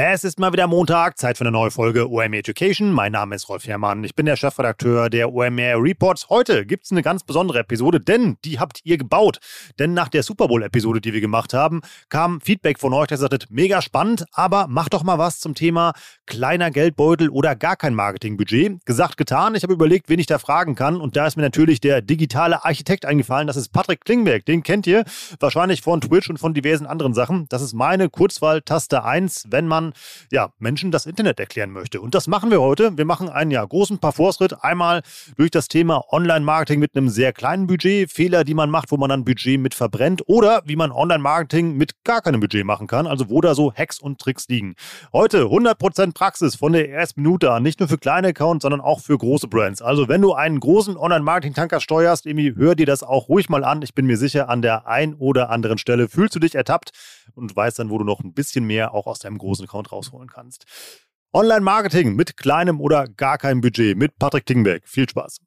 Es ist mal wieder Montag, Zeit für eine neue Folge OMR Education. Mein Name ist Rolf Herrmann, ich bin der Chefredakteur der OMR Reports. Heute gibt es eine ganz besondere Episode, denn die habt ihr gebaut. Denn nach der Super Bowl-Episode, die wir gemacht haben, kam Feedback von euch, der sagt, mega spannend, aber macht doch mal was zum Thema kleiner Geldbeutel oder gar kein Marketingbudget. Gesagt, getan. Ich habe überlegt, wen ich da fragen kann und da ist mir natürlich der digitale Architekt eingefallen. Das ist Patrick Klingberg, den kennt ihr wahrscheinlich von Twitch und von diversen anderen Sachen. Das ist meine Kurzwahl-Taste 1, wenn man ja, Menschen das Internet erklären möchte. Und das machen wir heute. Wir machen einen ja, großen Parforce-Ritt einmal durch das Thema Online-Marketing mit einem sehr kleinen Budget, Fehler, die man macht, wo man dann Budget mit verbrennt oder wie man Online-Marketing mit gar keinem Budget machen kann, also wo da so Hacks und Tricks liegen. Heute 100% Praxis von der ersten Minute an, nicht nur für kleine Accounts, sondern auch für große Brands. Also wenn du einen großen Online-Marketing-Tanker steuerst, irgendwie hör dir das auch ruhig mal an. Ich bin mir sicher, an der ein oder anderen Stelle fühlst du dich ertappt und weißt dann, wo du noch ein bisschen mehr auch aus deinem großen Account Account rausholen kannst. Online-Marketing mit kleinem oder gar keinem Budget mit Patrick Tingberg. Viel Spaß.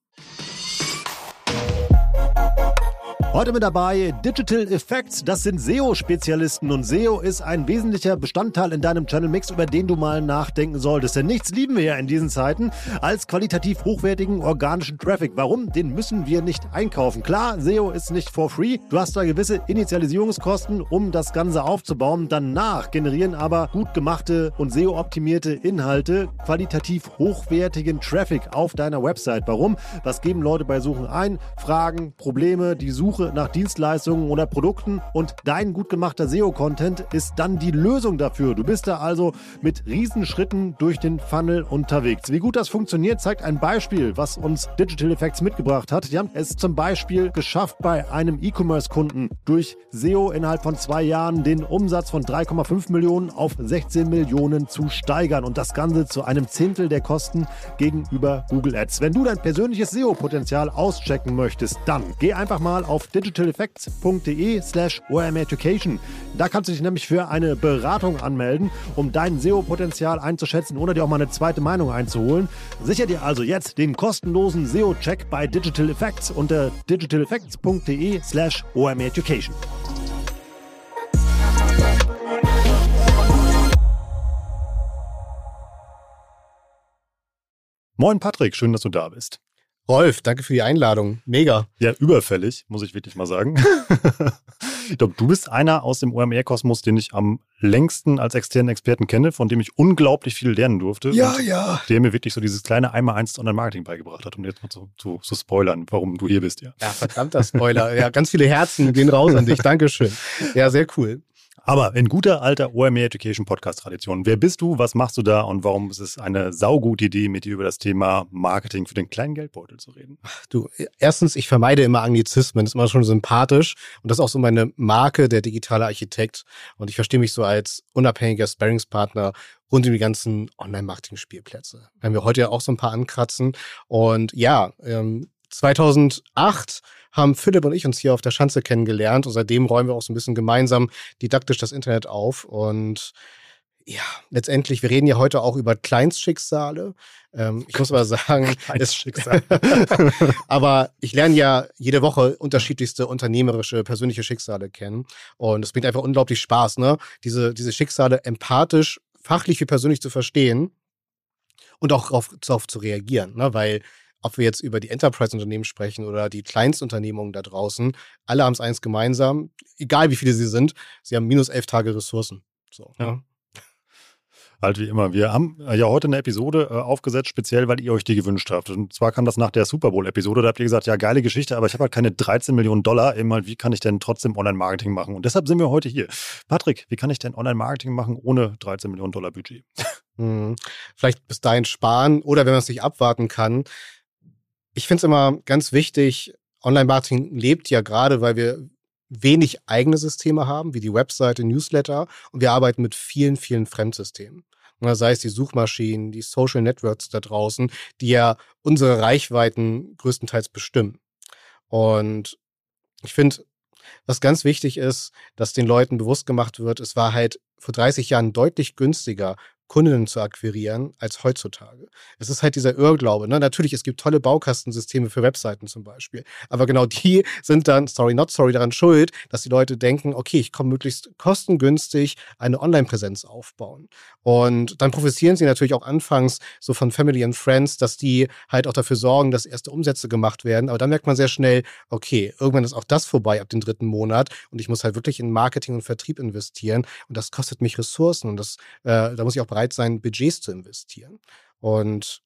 Heute mit dabei Digital Effects. Das sind SEO-Spezialisten und SEO ist ein wesentlicher Bestandteil in deinem Channel-Mix, über den du mal nachdenken solltest. Denn nichts lieben wir ja in diesen Zeiten als qualitativ hochwertigen organischen Traffic. Warum? Den müssen wir nicht einkaufen. Klar, SEO ist nicht for free. Du hast da gewisse Initialisierungskosten, um das Ganze aufzubauen. Danach generieren aber gut gemachte und SEO-optimierte Inhalte qualitativ hochwertigen Traffic auf deiner Website. Warum? Was geben Leute bei Suchen ein? Fragen, Probleme, die Suche Suche nach Dienstleistungen oder Produkten und dein gut gemachter SEO-Content ist dann die Lösung dafür. Du bist da also mit Riesenschritten durch den Funnel unterwegs. Wie gut das funktioniert, zeigt ein Beispiel, was uns Digital Effects mitgebracht hat. Die haben es zum Beispiel geschafft, bei einem E-Commerce-Kunden durch SEO innerhalb von zwei Jahren den Umsatz von 3,5 Millionen auf 16 Millionen zu steigern und das Ganze zu einem Zehntel der Kosten gegenüber Google Ads. Wenn du dein persönliches SEO-Potenzial auschecken möchtest, dann geh einfach mal auf digitaleffects.de slash omeducation. Da kannst du dich nämlich für eine Beratung anmelden, um dein SEO-Potenzial einzuschätzen oder dir auch mal eine zweite Meinung einzuholen. Sicher dir also jetzt den kostenlosen SEO-Check bei Digital Effects unter digitaleffects.de slash omeducation. Moin Patrick, schön, dass du da bist. Rolf, danke für die Einladung. Mega. Ja, überfällig, muss ich wirklich mal sagen. ich glaube, du bist einer aus dem OMR-Kosmos, den ich am längsten als externen Experten kenne, von dem ich unglaublich viel lernen durfte. Ja, ja. Der mir wirklich so dieses kleine Einmal-Eins Online-Marketing beigebracht hat, um jetzt mal zu, zu, zu, spoilern, warum du hier bist, ja. Ja, verdammter Spoiler. ja, ganz viele Herzen gehen raus an dich. Dankeschön. Ja, sehr cool. Aber in guter alter OMR Education Podcast Tradition. Wer bist du? Was machst du da? Und warum ist es eine saugute Idee, mit dir über das Thema Marketing für den kleinen Geldbeutel zu reden? Du, erstens, ich vermeide immer Anglizismen. Das ist immer schon sympathisch. Und das ist auch so meine Marke, der digitale Architekt. Und ich verstehe mich so als unabhängiger Sparringspartner rund um die ganzen Online-Marketing-Spielplätze. Werden wir heute ja auch so ein paar ankratzen. Und ja, ähm, 2008 haben Philipp und ich uns hier auf der Schanze kennengelernt und seitdem räumen wir auch so ein bisschen gemeinsam didaktisch das Internet auf und ja, letztendlich, wir reden ja heute auch über Kleinstschicksale. Ähm, ich muss aber sagen, Kleinstschicksale. aber ich lerne ja jede Woche unterschiedlichste unternehmerische, persönliche Schicksale kennen. Und es bringt einfach unglaublich Spaß, ne? Diese, diese Schicksale empathisch, fachlich wie persönlich zu verstehen und auch darauf, darauf zu reagieren, ne? Weil ob wir jetzt über die Enterprise-Unternehmen sprechen oder die Kleinstunternehmungen da draußen, alle haben es eins gemeinsam, egal wie viele sie sind, sie haben minus elf Tage Ressourcen. So, ja. Ne? Halt wie immer. Wir haben äh, ja heute eine Episode äh, aufgesetzt, speziell, weil ihr euch die gewünscht habt. Und zwar kam das nach der Super Bowl-Episode. Da habt ihr gesagt, ja, geile Geschichte, aber ich habe halt keine 13 Millionen Dollar. Immer, wie kann ich denn trotzdem Online-Marketing machen? Und deshalb sind wir heute hier. Patrick, wie kann ich denn Online-Marketing machen ohne 13 Millionen Dollar Budget? Hm, vielleicht bis dahin sparen oder wenn man es nicht abwarten kann, ich finde es immer ganz wichtig, Online-Marketing lebt ja gerade, weil wir wenig eigene Systeme haben, wie die Webseite, Newsletter, und wir arbeiten mit vielen, vielen Fremdsystemen. Sei es die Suchmaschinen, die Social Networks da draußen, die ja unsere Reichweiten größtenteils bestimmen. Und ich finde, was ganz wichtig ist, dass den Leuten bewusst gemacht wird, es war halt vor 30 Jahren deutlich günstiger, Kundinnen zu akquirieren als heutzutage. Es ist halt dieser Irrglaube. Ne? Natürlich, es gibt tolle Baukastensysteme für Webseiten zum Beispiel. Aber genau die sind dann, sorry, not sorry, daran schuld, dass die Leute denken, okay, ich komme möglichst kostengünstig eine Online-Präsenz aufbauen. Und dann profitieren sie natürlich auch anfangs so von Family and Friends, dass die halt auch dafür sorgen, dass erste Umsätze gemacht werden. Aber dann merkt man sehr schnell, okay, irgendwann ist auch das vorbei ab dem dritten Monat und ich muss halt wirklich in Marketing und Vertrieb investieren und das kostet mich Ressourcen und das, äh, da muss ich auch bereit sein, Budgets zu investieren. Und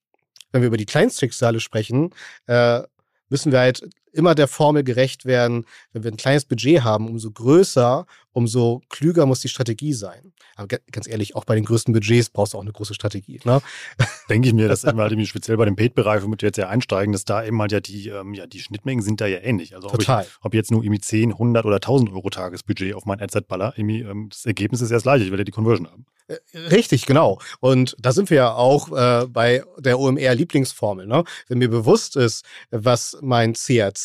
wenn wir über die Kleinstschicksale sprechen, äh, müssen wir halt immer der Formel gerecht werden, wenn wir ein kleines Budget haben, umso größer, umso klüger muss die Strategie sein. Aber ganz ehrlich, auch bei den größten Budgets brauchst du auch eine große Strategie. Ne? Denke ich mir, dass immer halt speziell bei dem Paid-Bereich, womit wir jetzt ja einsteigen, dass da eben halt ja die, ähm, ja, die Schnittmengen sind da ja ähnlich. Also ob, Total. Ich, ob jetzt nur irgendwie 10, 100 oder 1000 Euro Tagesbudget auf mein Adset baller, ähm, das Ergebnis ist ja das gleiche, ich werde die Conversion haben. Äh, richtig, genau. Und da sind wir ja auch äh, bei der OMR-Lieblingsformel. Ne? Wenn mir bewusst ist, was mein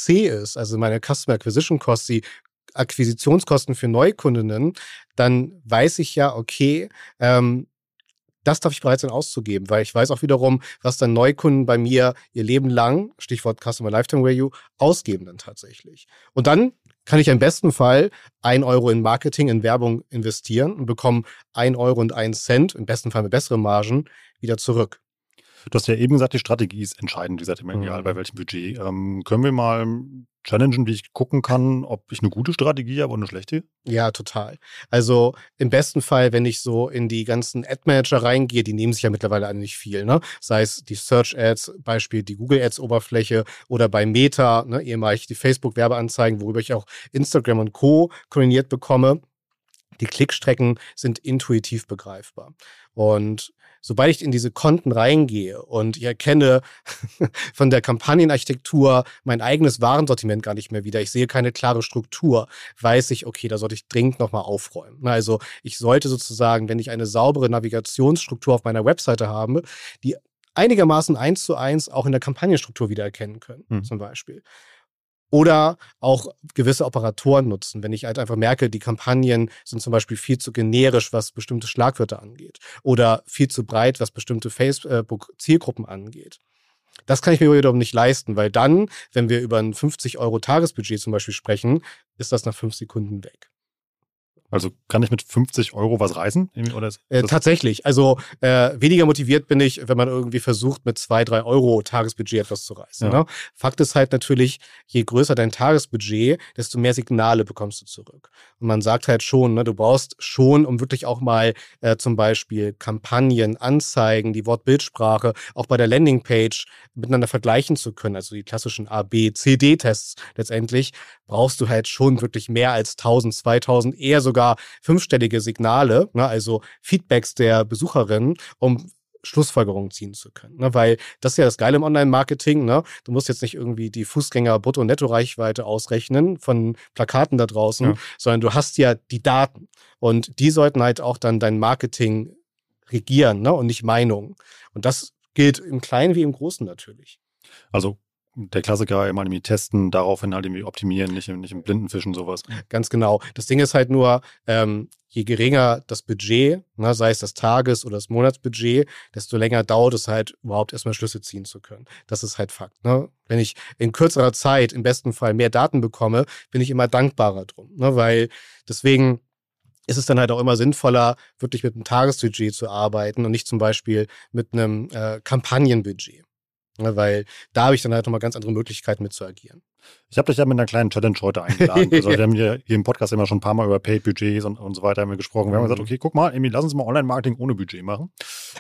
CAC ist, also meine Customer Acquisition Cost, die Akquisitionskosten für Neukundinnen, dann weiß ich ja, okay, ähm, das darf ich bereit sein auszugeben, weil ich weiß auch wiederum, was dann Neukunden bei mir ihr Leben lang, Stichwort Customer Lifetime Value, ausgeben dann tatsächlich. Und dann kann ich im besten Fall ein Euro in Marketing, in Werbung investieren und bekomme ein Euro und einen Cent, im besten Fall mit besseren Margen, wieder zurück. Du hast ja eben gesagt, die Strategie ist entscheidend, wie gesagt, immer mhm. egal bei welchem Budget. Ähm, können wir mal challengen, wie ich gucken kann, ob ich eine gute Strategie habe oder eine schlechte? Ja, total. Also im besten Fall, wenn ich so in die ganzen Ad-Manager reingehe, die nehmen sich ja mittlerweile an nicht viel, ne? Sei es die Search-Ads, Beispiel die Google-Ads-Oberfläche oder bei Meta, ne, ehemalig die Facebook-Werbeanzeigen, worüber ich auch Instagram und Co. koordiniert bekomme. Die Klickstrecken sind intuitiv begreifbar. Und sobald ich in diese Konten reingehe und ich erkenne von der Kampagnenarchitektur mein eigenes Warensortiment gar nicht mehr wieder, ich sehe keine klare Struktur, weiß ich, okay, da sollte ich dringend nochmal aufräumen. Also ich sollte sozusagen, wenn ich eine saubere Navigationsstruktur auf meiner Webseite habe, die einigermaßen eins zu eins auch in der Kampagnenstruktur wiedererkennen können, mhm. zum Beispiel. Oder auch gewisse Operatoren nutzen, wenn ich halt einfach merke, die Kampagnen sind zum Beispiel viel zu generisch, was bestimmte Schlagwörter angeht. Oder viel zu breit, was bestimmte Facebook-Zielgruppen angeht. Das kann ich mir wiederum nicht leisten, weil dann, wenn wir über ein 50 Euro Tagesbudget zum Beispiel sprechen, ist das nach fünf Sekunden weg. Also kann ich mit 50 Euro was reißen? Oder äh, tatsächlich. Also äh, weniger motiviert bin ich, wenn man irgendwie versucht, mit zwei, drei Euro Tagesbudget etwas zu reißen. Ja. Ne? Fakt ist halt natürlich, je größer dein Tagesbudget, desto mehr Signale bekommst du zurück. Und man sagt halt schon, ne, du brauchst schon, um wirklich auch mal äh, zum Beispiel Kampagnen, Anzeigen, die Wortbildsprache auch bei der Landingpage miteinander vergleichen zu können, also die klassischen A, B, C, D-Tests letztendlich, brauchst du halt schon wirklich mehr als 1000, 2000, eher sogar fünfstellige Signale, ne, also Feedbacks der Besucherinnen, um Schlussfolgerungen ziehen zu können. Ne? Weil das ist ja das Geile im Online-Marketing. Ne? Du musst jetzt nicht irgendwie die Fußgänger-Brutto- und Netto-Reichweite ausrechnen von Plakaten da draußen, ja. sondern du hast ja die Daten. Und die sollten halt auch dann dein Marketing regieren ne? und nicht Meinungen. Und das gilt im Kleinen wie im Großen natürlich. Also der Klassiker immer irgendwie testen, daraufhin halt irgendwie optimieren, nicht, nicht im blinden Fischen sowas. Ganz genau. Das Ding ist halt nur, ähm, je geringer das Budget, ne, sei es das Tages- oder das Monatsbudget, desto länger dauert es halt, überhaupt erstmal Schlüsse ziehen zu können. Das ist halt Fakt. Ne? Wenn ich in kürzerer Zeit im besten Fall mehr Daten bekomme, bin ich immer dankbarer drum. Ne? Weil deswegen ist es dann halt auch immer sinnvoller, wirklich mit einem Tagesbudget zu arbeiten und nicht zum Beispiel mit einem äh, Kampagnenbudget. Weil da habe ich dann halt nochmal ganz andere Möglichkeiten mit zu agieren. Ich habe dich ja mit einer kleinen Challenge heute eingeladen. Also wir haben ja hier im Podcast immer schon ein paar Mal über Paid-Budgets und, und so weiter haben wir gesprochen. Wir haben gesagt, okay, guck mal, Emi, lass uns mal Online-Marketing ohne Budget machen.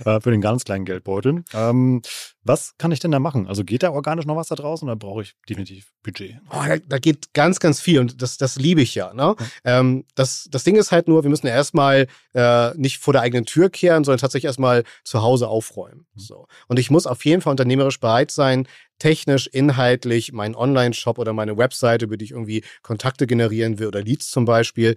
Äh, für den ganz kleinen Geldbeutel. Ähm, was kann ich denn da machen? Also geht da organisch noch was da draußen oder brauche ich definitiv Budget? Oh, da, da, geht ganz, ganz viel und das, das liebe ich ja. Ne? Ja. Ähm, das, das Ding ist halt nur, wir müssen erstmal äh, nicht vor der eigenen Tür kehren, sondern tatsächlich erstmal zu Hause aufräumen. Mhm. So. Und ich muss auf jeden Fall unternehmerisch bereit sein, technisch, inhaltlich meinen Online-Shop oder meine Webseite, über die ich irgendwie Kontakte generieren will oder Leads zum Beispiel,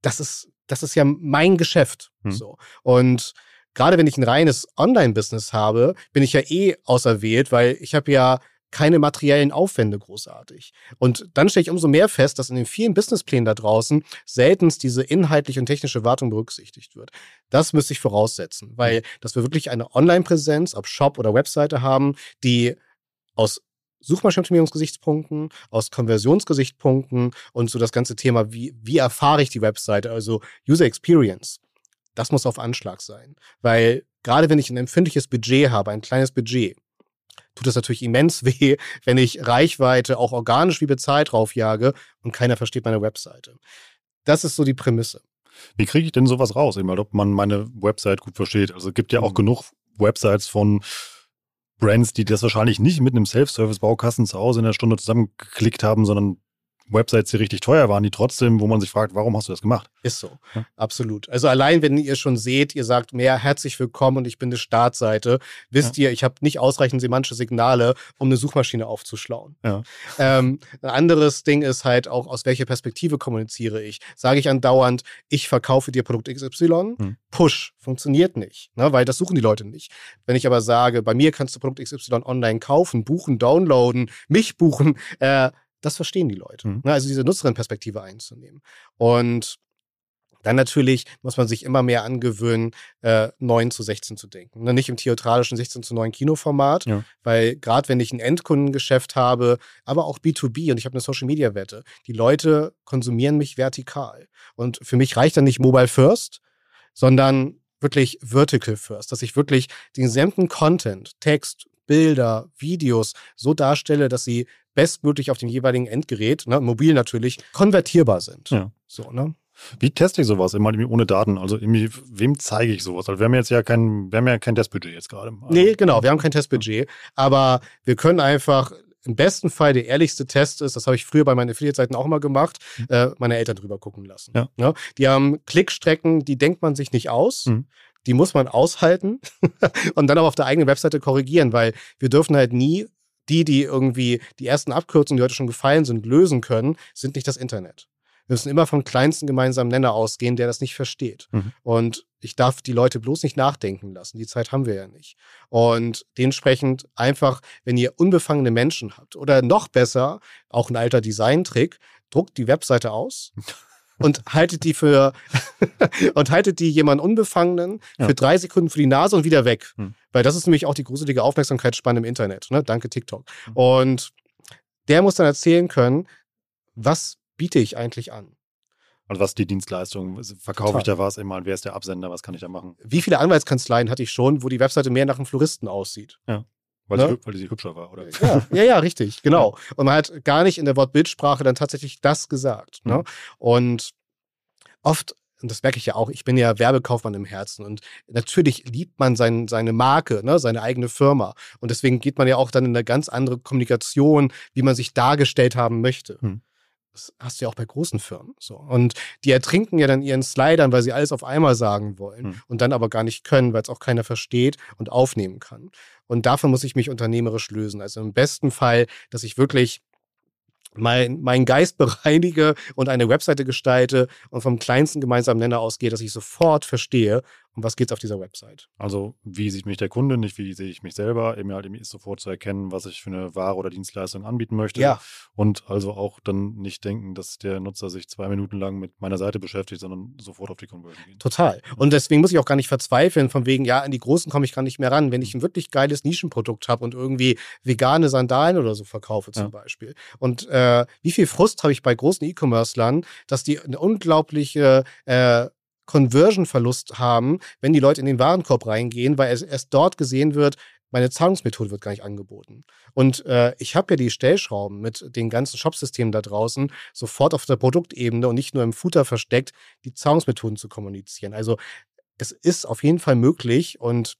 das ist, das ist ja mein Geschäft. Hm. So. Und gerade wenn ich ein reines Online-Business habe, bin ich ja eh auserwählt, weil ich habe ja keine materiellen Aufwände großartig. Und dann stelle ich umso mehr fest, dass in den vielen Businessplänen da draußen seltenst diese inhaltliche und technische Wartung berücksichtigt wird. Das müsste ich voraussetzen, weil dass wir wirklich eine Online-Präsenz, ob Shop oder Webseite haben, die aus Suchmaschinenoptimierungsgesichtspunkten, aus Konversionsgesichtspunkten und so das ganze Thema, wie, wie erfahre ich die Webseite, also User Experience. Das muss auf Anschlag sein. Weil gerade wenn ich ein empfindliches Budget habe, ein kleines Budget, tut es natürlich immens weh, wenn ich Reichweite auch organisch wie bezahlt draufjage und keiner versteht meine Webseite. Das ist so die Prämisse. Wie kriege ich denn sowas raus? Eben, ob man meine Website gut versteht. Also es gibt ja auch mhm. genug Websites von Brands, die das wahrscheinlich nicht mit einem Self-Service-Baukasten zu Hause in der Stunde zusammengeklickt haben, sondern Websites, die richtig teuer waren, die trotzdem, wo man sich fragt, warum hast du das gemacht? Ist so, ja. absolut. Also allein, wenn ihr schon seht, ihr sagt mehr herzlich willkommen und ich bin eine Startseite, wisst ja. ihr, ich habe nicht ausreichend semantische Signale, um eine Suchmaschine aufzuschlauen. Ja. Ähm, ein anderes Ding ist halt auch, aus welcher Perspektive kommuniziere ich. Sage ich andauernd, ich verkaufe dir Produkt XY, hm. Push, funktioniert nicht, ne, weil das suchen die Leute nicht. Wenn ich aber sage, bei mir kannst du Produkt XY online kaufen, buchen, downloaden, mich buchen, äh, das verstehen die Leute. Mhm. Ne? Also diese Nutzerinnenperspektive einzunehmen. Und dann natürlich muss man sich immer mehr angewöhnen, äh, 9 zu 16 zu denken. Ne? Nicht im theatralischen 16 zu 9 Kinoformat, ja. weil gerade wenn ich ein Endkundengeschäft habe, aber auch B2B und ich habe eine Social-Media-Wette, die Leute konsumieren mich vertikal. Und für mich reicht dann nicht Mobile First, sondern wirklich Vertical First, dass ich wirklich den gesamten Content, Text, Bilder, Videos so darstelle, dass sie bestmöglich auf dem jeweiligen Endgerät, ne, mobil natürlich, konvertierbar sind. Ja. So, ne? Wie teste ich sowas immer ohne Daten? Also wem zeige ich sowas? Also wir haben jetzt ja kein, wir haben ja kein Testbudget jetzt gerade. Also, nee, genau, wir haben kein Testbudget. Aber wir können einfach im besten Fall der ehrlichste Test ist, das habe ich früher bei meinen Affiliate-Seiten auch mal gemacht, mhm. äh, meine Eltern drüber gucken lassen. Ja. ja. Die haben Klickstrecken, die denkt man sich nicht aus. Mhm. Die muss man aushalten und dann auch auf der eigenen Webseite korrigieren, weil wir dürfen halt nie die, die irgendwie die ersten Abkürzungen, die heute schon gefallen sind, lösen können, sind nicht das Internet. Wir müssen immer vom kleinsten gemeinsamen Nenner ausgehen, der das nicht versteht. Mhm. Und ich darf die Leute bloß nicht nachdenken lassen. Die Zeit haben wir ja nicht. Und dementsprechend einfach, wenn ihr unbefangene Menschen habt oder noch besser, auch ein alter Designtrick, druckt die Webseite aus und haltet die für und haltet die jemand Unbefangenen ja. für drei Sekunden für die Nase und wieder weg. Hm. Weil das ist nämlich auch die gruselige Aufmerksamkeitsspanne im Internet. Ne? Danke, TikTok. Hm. Und der muss dann erzählen können, was biete ich eigentlich an? Und was die Dienstleistung? Verkaufe Total. ich da was immer? Wer ist der Absender? Was kann ich da machen? Wie viele Anwaltskanzleien hatte ich schon, wo die Webseite mehr nach einem Floristen aussieht? Ja. Weil, ne? sie, weil sie hübscher war, oder? Ja, ja, ja, richtig, genau. Und man hat gar nicht in der Wortbildsprache dann tatsächlich das gesagt. Ne? Mhm. Und oft, und das merke ich ja auch, ich bin ja Werbekaufmann im Herzen und natürlich liebt man sein, seine Marke, ne, seine eigene Firma. Und deswegen geht man ja auch dann in eine ganz andere Kommunikation, wie man sich dargestellt haben möchte. Mhm. Das hast du ja auch bei großen Firmen. So. Und die ertrinken ja dann ihren Slidern, weil sie alles auf einmal sagen wollen hm. und dann aber gar nicht können, weil es auch keiner versteht und aufnehmen kann. Und davon muss ich mich unternehmerisch lösen. Also im besten Fall, dass ich wirklich mein, mein Geist bereinige und eine Webseite gestalte und vom kleinsten gemeinsamen Nenner ausgehe, dass ich sofort verstehe, um was geht es auf dieser Website. Also wie sieht mich der Kunde, nicht wie sehe ich mich selber, eben halt eben ist sofort zu erkennen, was ich für eine Ware oder Dienstleistung anbieten möchte. Ja. Und also auch dann nicht denken, dass der Nutzer sich zwei Minuten lang mit meiner Seite beschäftigt, sondern sofort auf die Conversion gehen. Total. Und deswegen muss ich auch gar nicht verzweifeln, von wegen, ja, an die Großen komme ich gar nicht mehr ran. Wenn ich ein wirklich geiles Nischenprodukt habe und irgendwie vegane Sandalen oder so verkaufe zum ja. Beispiel. Und äh, wie viel Frust habe ich bei großen E-Commerce-Lern, dass die eine unglaubliche äh, Conversion-Verlust haben, wenn die Leute in den Warenkorb reingehen, weil es erst dort gesehen wird, meine Zahlungsmethode wird gar nicht angeboten. Und äh, ich habe ja die Stellschrauben mit den ganzen Shopsystemen da draußen sofort auf der Produktebene und nicht nur im Footer versteckt, die Zahlungsmethoden zu kommunizieren. Also es ist auf jeden Fall möglich und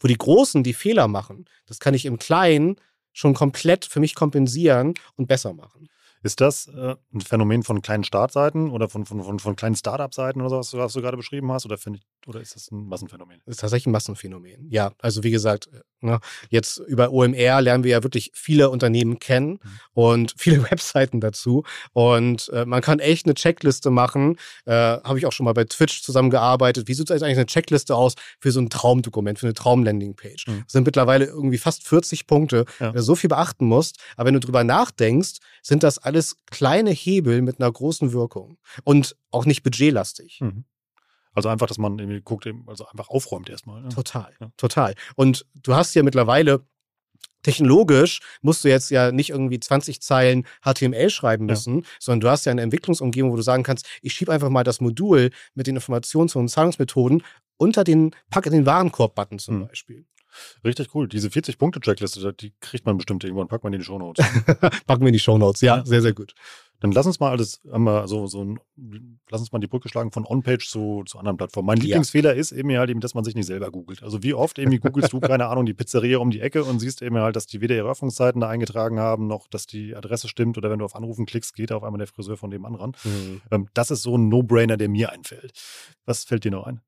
wo die Großen die Fehler machen, das kann ich im Kleinen schon komplett für mich kompensieren und besser machen. Ist das äh, ein Phänomen von kleinen Startseiten oder von, von, von, von kleinen Startup-Seiten oder sowas, was du gerade beschrieben hast? Oder, ich, oder ist das ein Massenphänomen? Das ist tatsächlich ein Massenphänomen. Ja, also wie gesagt, äh, ne, jetzt über OMR lernen wir ja wirklich viele Unternehmen kennen mhm. und viele Webseiten dazu. Und äh, man kann echt eine Checkliste machen. Äh, Habe ich auch schon mal bei Twitch zusammengearbeitet. Wie sieht eigentlich eine Checkliste aus für so ein Traumdokument, für eine Traumlandingpage? Mhm. Das sind mittlerweile irgendwie fast 40 Punkte, ja. du so viel beachten musst. Aber wenn du drüber nachdenkst, sind das alles kleine Hebel mit einer großen Wirkung und auch nicht budgetlastig. Mhm. Also einfach, dass man irgendwie guckt, also einfach aufräumt erstmal. Ne? Total, ja. total. Und du hast ja mittlerweile technologisch musst du jetzt ja nicht irgendwie 20 Zeilen HTML schreiben müssen, ja. sondern du hast ja eine Entwicklungsumgebung, wo du sagen kannst, ich schiebe einfach mal das Modul mit den Informations- und Zahlungsmethoden unter den, pack in den Warenkorb-Button zum mhm. Beispiel. Richtig cool. Diese 40-Punkte-Checkliste, die kriegt man bestimmt irgendwann. Packen wir in die Shownotes. Packen wir in die Shownotes, ja, sehr, sehr gut. Dann lass uns mal alles einmal so, so ein, lass uns mal die Brücke schlagen von On-Page zu, zu anderen Plattformen. Mein Lieblingsfehler ja. ist eben halt eben, dass man sich nicht selber googelt. Also wie oft irgendwie googelst du, keine Ahnung, die Pizzeria um die Ecke und siehst eben halt, dass die weder ihre Öffnungszeiten da eingetragen haben, noch dass die Adresse stimmt oder wenn du auf Anrufen klickst, geht auf einmal der Friseur von dem an ran. Mhm. Ähm, das ist so ein No-Brainer, der mir einfällt. Was fällt dir noch ein?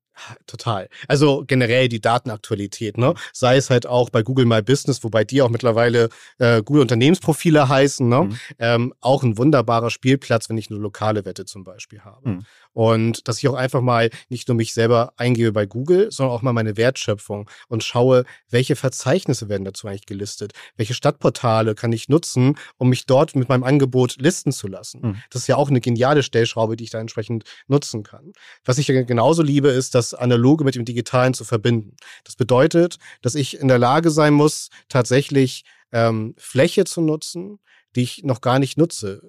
Total. Also generell die Datenaktualität, ne? Sei es halt auch bei Google My Business, wobei die auch mittlerweile äh, Google Unternehmensprofile heißen, ne? Mhm. Ähm, auch ein wunderbarer Spielplatz, wenn ich eine lokale Wette zum Beispiel habe. Mhm. Und dass ich auch einfach mal nicht nur mich selber eingebe bei Google, sondern auch mal meine Wertschöpfung und schaue, welche Verzeichnisse werden dazu eigentlich gelistet, welche Stadtportale kann ich nutzen, um mich dort mit meinem Angebot listen zu lassen. Mhm. Das ist ja auch eine geniale Stellschraube, die ich da entsprechend nutzen kann. Was ich genauso liebe, ist, dass das Analoge mit dem Digitalen zu verbinden. Das bedeutet, dass ich in der Lage sein muss, tatsächlich ähm, Fläche zu nutzen, die ich noch gar nicht nutze.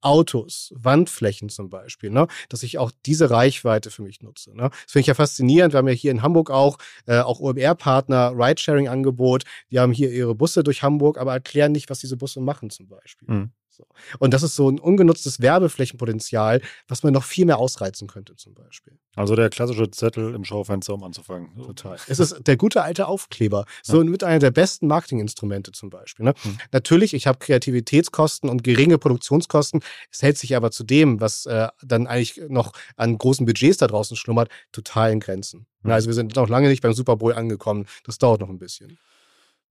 Autos, Wandflächen zum Beispiel, ne? dass ich auch diese Reichweite für mich nutze. Ne? Das finde ich ja faszinierend. Wir haben ja hier in Hamburg auch, äh, auch OMR-Partner, Ridesharing-Angebot, die haben hier ihre Busse durch Hamburg, aber erklären nicht, was diese Busse machen zum Beispiel. Mhm. So. Und das ist so ein ungenutztes Werbeflächenpotenzial, was man noch viel mehr ausreizen könnte, zum Beispiel. Also der klassische Zettel im Schaufenster, um anzufangen. Total. Es ist der gute alte Aufkleber. So ja. mit einer der besten Marketinginstrumente zum Beispiel. Ne? Hm. Natürlich, ich habe Kreativitätskosten und geringe Produktionskosten. Es hält sich aber zu dem, was äh, dann eigentlich noch an großen Budgets da draußen schlummert, total in Grenzen. Hm. Also wir sind noch lange nicht beim Super Bowl angekommen. Das dauert noch ein bisschen.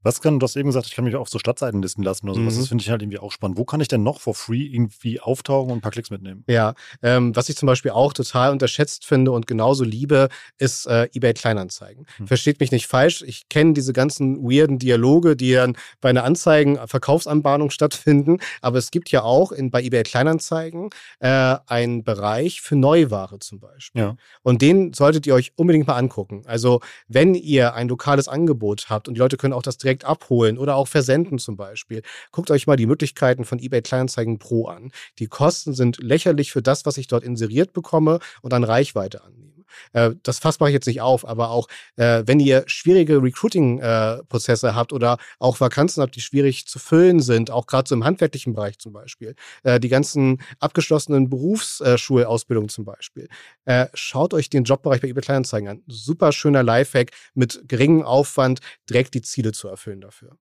Was kann, du hast eben gesagt, ich kann mich auf so Stadtseiten listen lassen oder sowas. Mhm. Das finde ich halt irgendwie auch spannend. Wo kann ich denn noch for free irgendwie auftauchen und ein paar Klicks mitnehmen? Ja, ähm, was ich zum Beispiel auch total unterschätzt finde und genauso liebe, ist äh, eBay Kleinanzeigen. Mhm. Versteht mich nicht falsch. Ich kenne diese ganzen weirden Dialoge, die dann bei einer Anzeigen, Verkaufsanbahnung stattfinden. Aber es gibt ja auch in, bei eBay Kleinanzeigen äh, einen Bereich für Neuware zum Beispiel. Ja. Und den solltet ihr euch unbedingt mal angucken. Also, wenn ihr ein lokales Angebot habt und die Leute können auch das direkt abholen oder auch versenden zum Beispiel. Guckt euch mal die Möglichkeiten von eBay Kleinanzeigen Pro an. Die Kosten sind lächerlich für das, was ich dort inseriert bekomme und an Reichweite annehme. Äh, das Fass mache ich jetzt nicht auf, aber auch äh, wenn ihr schwierige Recruiting-Prozesse äh, habt oder auch Vakanzen habt, die schwierig zu füllen sind, auch gerade so im handwerklichen Bereich zum Beispiel, äh, die ganzen abgeschlossenen Berufsschulausbildungen zum Beispiel, äh, schaut euch den Jobbereich bei eBay Kleinanzeigen an. Super schöner Lifehack mit geringem Aufwand direkt die Ziele zu erfüllen dafür.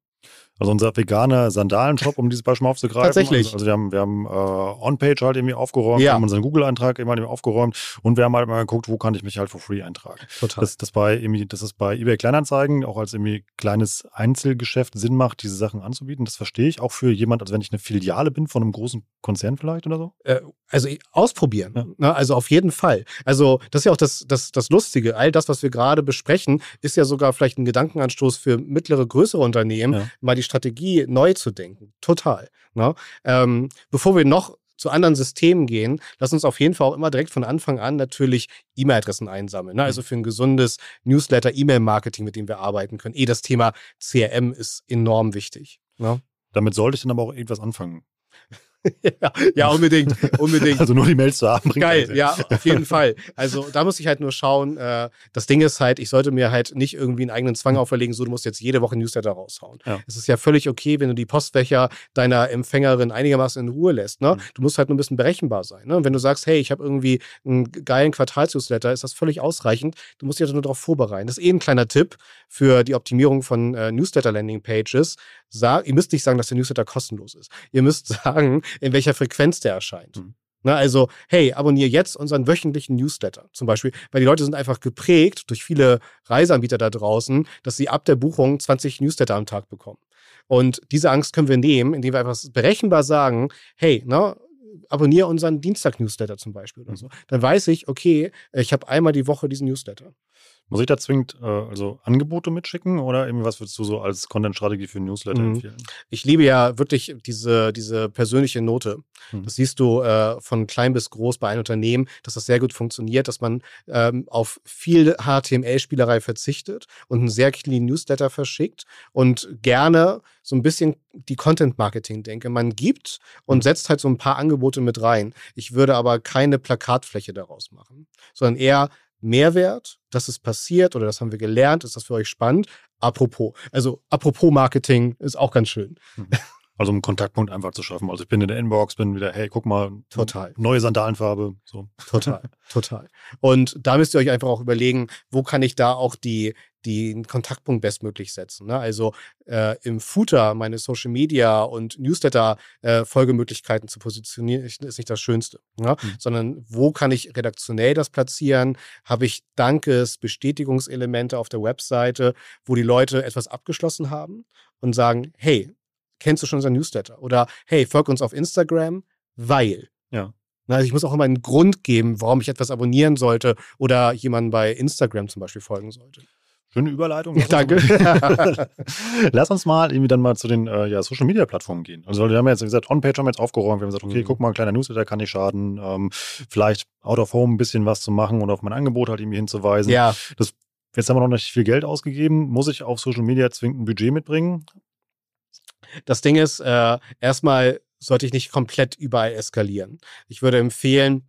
Also unser veganer Sandalenshop, um dieses Beispiel mal aufzugreifen. Tatsächlich. Also, also wir haben, wir haben äh, On-Page halt irgendwie aufgeräumt, ja. wir haben unseren Google-Eintrag immer halt aufgeräumt und wir haben halt mal geguckt, wo kann ich mich halt for free eintragen. Total. Das, das, bei, irgendwie, das ist bei eBay Kleinanzeigen auch als irgendwie kleines Einzelgeschäft Sinn macht, diese Sachen anzubieten. Das verstehe ich auch für jemand, als wenn ich eine Filiale bin von einem großen Konzern vielleicht oder so. Äh, also ausprobieren. Ja. Ne? Also auf jeden Fall. Also das ist ja auch das, das, das Lustige. All das, was wir gerade besprechen, ist ja sogar vielleicht ein Gedankenanstoß für mittlere, größere Unternehmen, ja. mal die Strategie neu zu denken. Total. Ne? Ähm, bevor wir noch zu anderen Systemen gehen, lass uns auf jeden Fall auch immer direkt von Anfang an natürlich E-Mail-Adressen einsammeln. Ne? Also für ein gesundes Newsletter-E-Mail-Marketing, mit dem wir arbeiten können. Eh, das Thema CRM ist enorm wichtig. Ne? Damit sollte ich dann aber auch irgendwas anfangen. Ja, ja, unbedingt, unbedingt. Also nur die Mails zu haben. Geil, ja, auf jeden Fall. Also da muss ich halt nur schauen. Äh, das Ding ist halt, ich sollte mir halt nicht irgendwie einen eigenen Zwang auferlegen, so du musst jetzt jede Woche Newsletter raushauen. Ja. Es ist ja völlig okay, wenn du die Postfächer deiner Empfängerin einigermaßen in Ruhe lässt. Ne? Mhm. Du musst halt nur ein bisschen berechenbar sein. Ne? Und wenn du sagst, hey, ich habe irgendwie einen geilen Quartalsnewsletter, ist das völlig ausreichend. Du musst dich halt nur darauf vorbereiten. Das ist eh ein kleiner Tipp für die Optimierung von äh, Newsletter-Landing-Pages. Sag, ihr müsst nicht sagen, dass der Newsletter kostenlos ist. Ihr müsst sagen, in welcher Frequenz der erscheint. Mhm. Ne, also, hey, abonniere jetzt unseren wöchentlichen Newsletter zum Beispiel, weil die Leute sind einfach geprägt durch viele Reiseanbieter da draußen, dass sie ab der Buchung 20 Newsletter am Tag bekommen. Und diese Angst können wir nehmen, indem wir einfach berechenbar sagen, hey, ne, abonniere unseren Dienstag-Newsletter zum Beispiel oder Mhm. so. Dann weiß ich, okay, ich habe einmal die Woche diesen Newsletter. Muss ich da zwingend äh, also Angebote mitschicken oder irgendwie was würdest du so als Content-Strategie für Newsletter Mhm. empfehlen? Ich liebe ja wirklich diese, diese persönliche Note. Mhm. Das siehst du äh, von klein bis groß bei einem Unternehmen, dass das sehr gut funktioniert, dass man ähm, auf viel HTML-Spielerei verzichtet und einen sehr clean Newsletter verschickt und gerne so ein bisschen die Content-Marketing denke. Man gibt und Mhm. setzt halt so ein paar Angebote mit rein. Ich würde aber keine Plakatfläche daraus machen, sondern eher Mehrwert, das ist passiert oder das haben wir gelernt, ist das für euch spannend? Apropos, also apropos Marketing ist auch ganz schön. Also um einen Kontaktpunkt einfach zu schaffen. Also ich bin in der Inbox, bin wieder, hey, guck mal, Total. neue Sandalenfarbe. So. Total, total. Und da müsst ihr euch einfach auch überlegen, wo kann ich da auch die, den Kontaktpunkt bestmöglich setzen. Ne? Also äh, im Footer meine Social Media und Newsletter äh, Folgemöglichkeiten zu positionieren, ist nicht das Schönste. Ne? Mhm. Sondern wo kann ich redaktionell das platzieren? Habe ich Dankes, Bestätigungselemente auf der Webseite, wo die Leute etwas abgeschlossen haben und sagen, hey, kennst du schon unseren Newsletter? Oder hey, folg uns auf Instagram, weil. Ja. Also ich muss auch immer einen Grund geben, warum ich etwas abonnieren sollte oder jemanden bei Instagram zum Beispiel folgen sollte. Schöne Überleitung. Danke. Lass uns mal irgendwie dann mal zu den äh, ja, Social Media Plattformen gehen. Also wir haben jetzt gesagt, On-Page haben wir jetzt aufgeräumt. Wir haben gesagt, okay, Mhm. guck mal, ein kleiner Newsletter kann nicht schaden. Ähm, vielleicht out of home ein bisschen was zu machen und auf mein Angebot halt irgendwie hinzuweisen. ja, Jetzt haben wir noch nicht viel Geld ausgegeben. Muss ich auf Social Media zwingend ein Budget mitbringen? Das Ding ist, äh, erstmal sollte ich nicht komplett überall eskalieren. Ich würde empfehlen,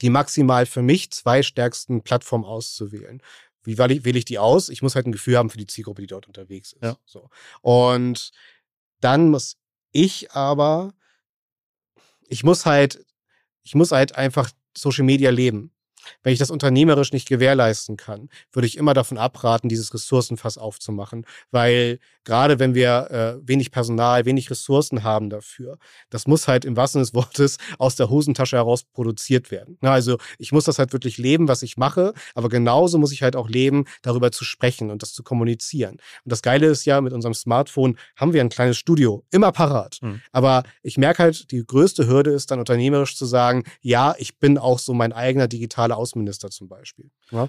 die maximal für mich zwei stärksten Plattformen auszuwählen. Wie wähle ich, die aus? Ich muss halt ein Gefühl haben für die Zielgruppe, die dort unterwegs ist. Ja. So. Und dann muss ich aber, ich muss halt, ich muss halt einfach Social Media leben. Wenn ich das unternehmerisch nicht gewährleisten kann, würde ich immer davon abraten, dieses Ressourcenfass aufzumachen, weil gerade wenn wir äh, wenig Personal, wenig Ressourcen haben dafür, das muss halt im wahrsten Sinne des Wortes aus der Hosentasche heraus produziert werden. Na, also ich muss das halt wirklich leben, was ich mache, aber genauso muss ich halt auch leben, darüber zu sprechen und das zu kommunizieren. Und das Geile ist ja, mit unserem Smartphone haben wir ein kleines Studio, immer parat. Mhm. Aber ich merke halt, die größte Hürde ist dann unternehmerisch zu sagen, ja, ich bin auch so mein eigener digitaler Außenminister zum Beispiel. Ja?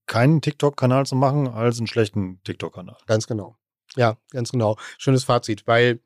keinen TikTok-Kanal zu machen, als einen schlechten TikTok-Kanal? Ganz genau. Ja, ganz genau. Schönes Fazit, weil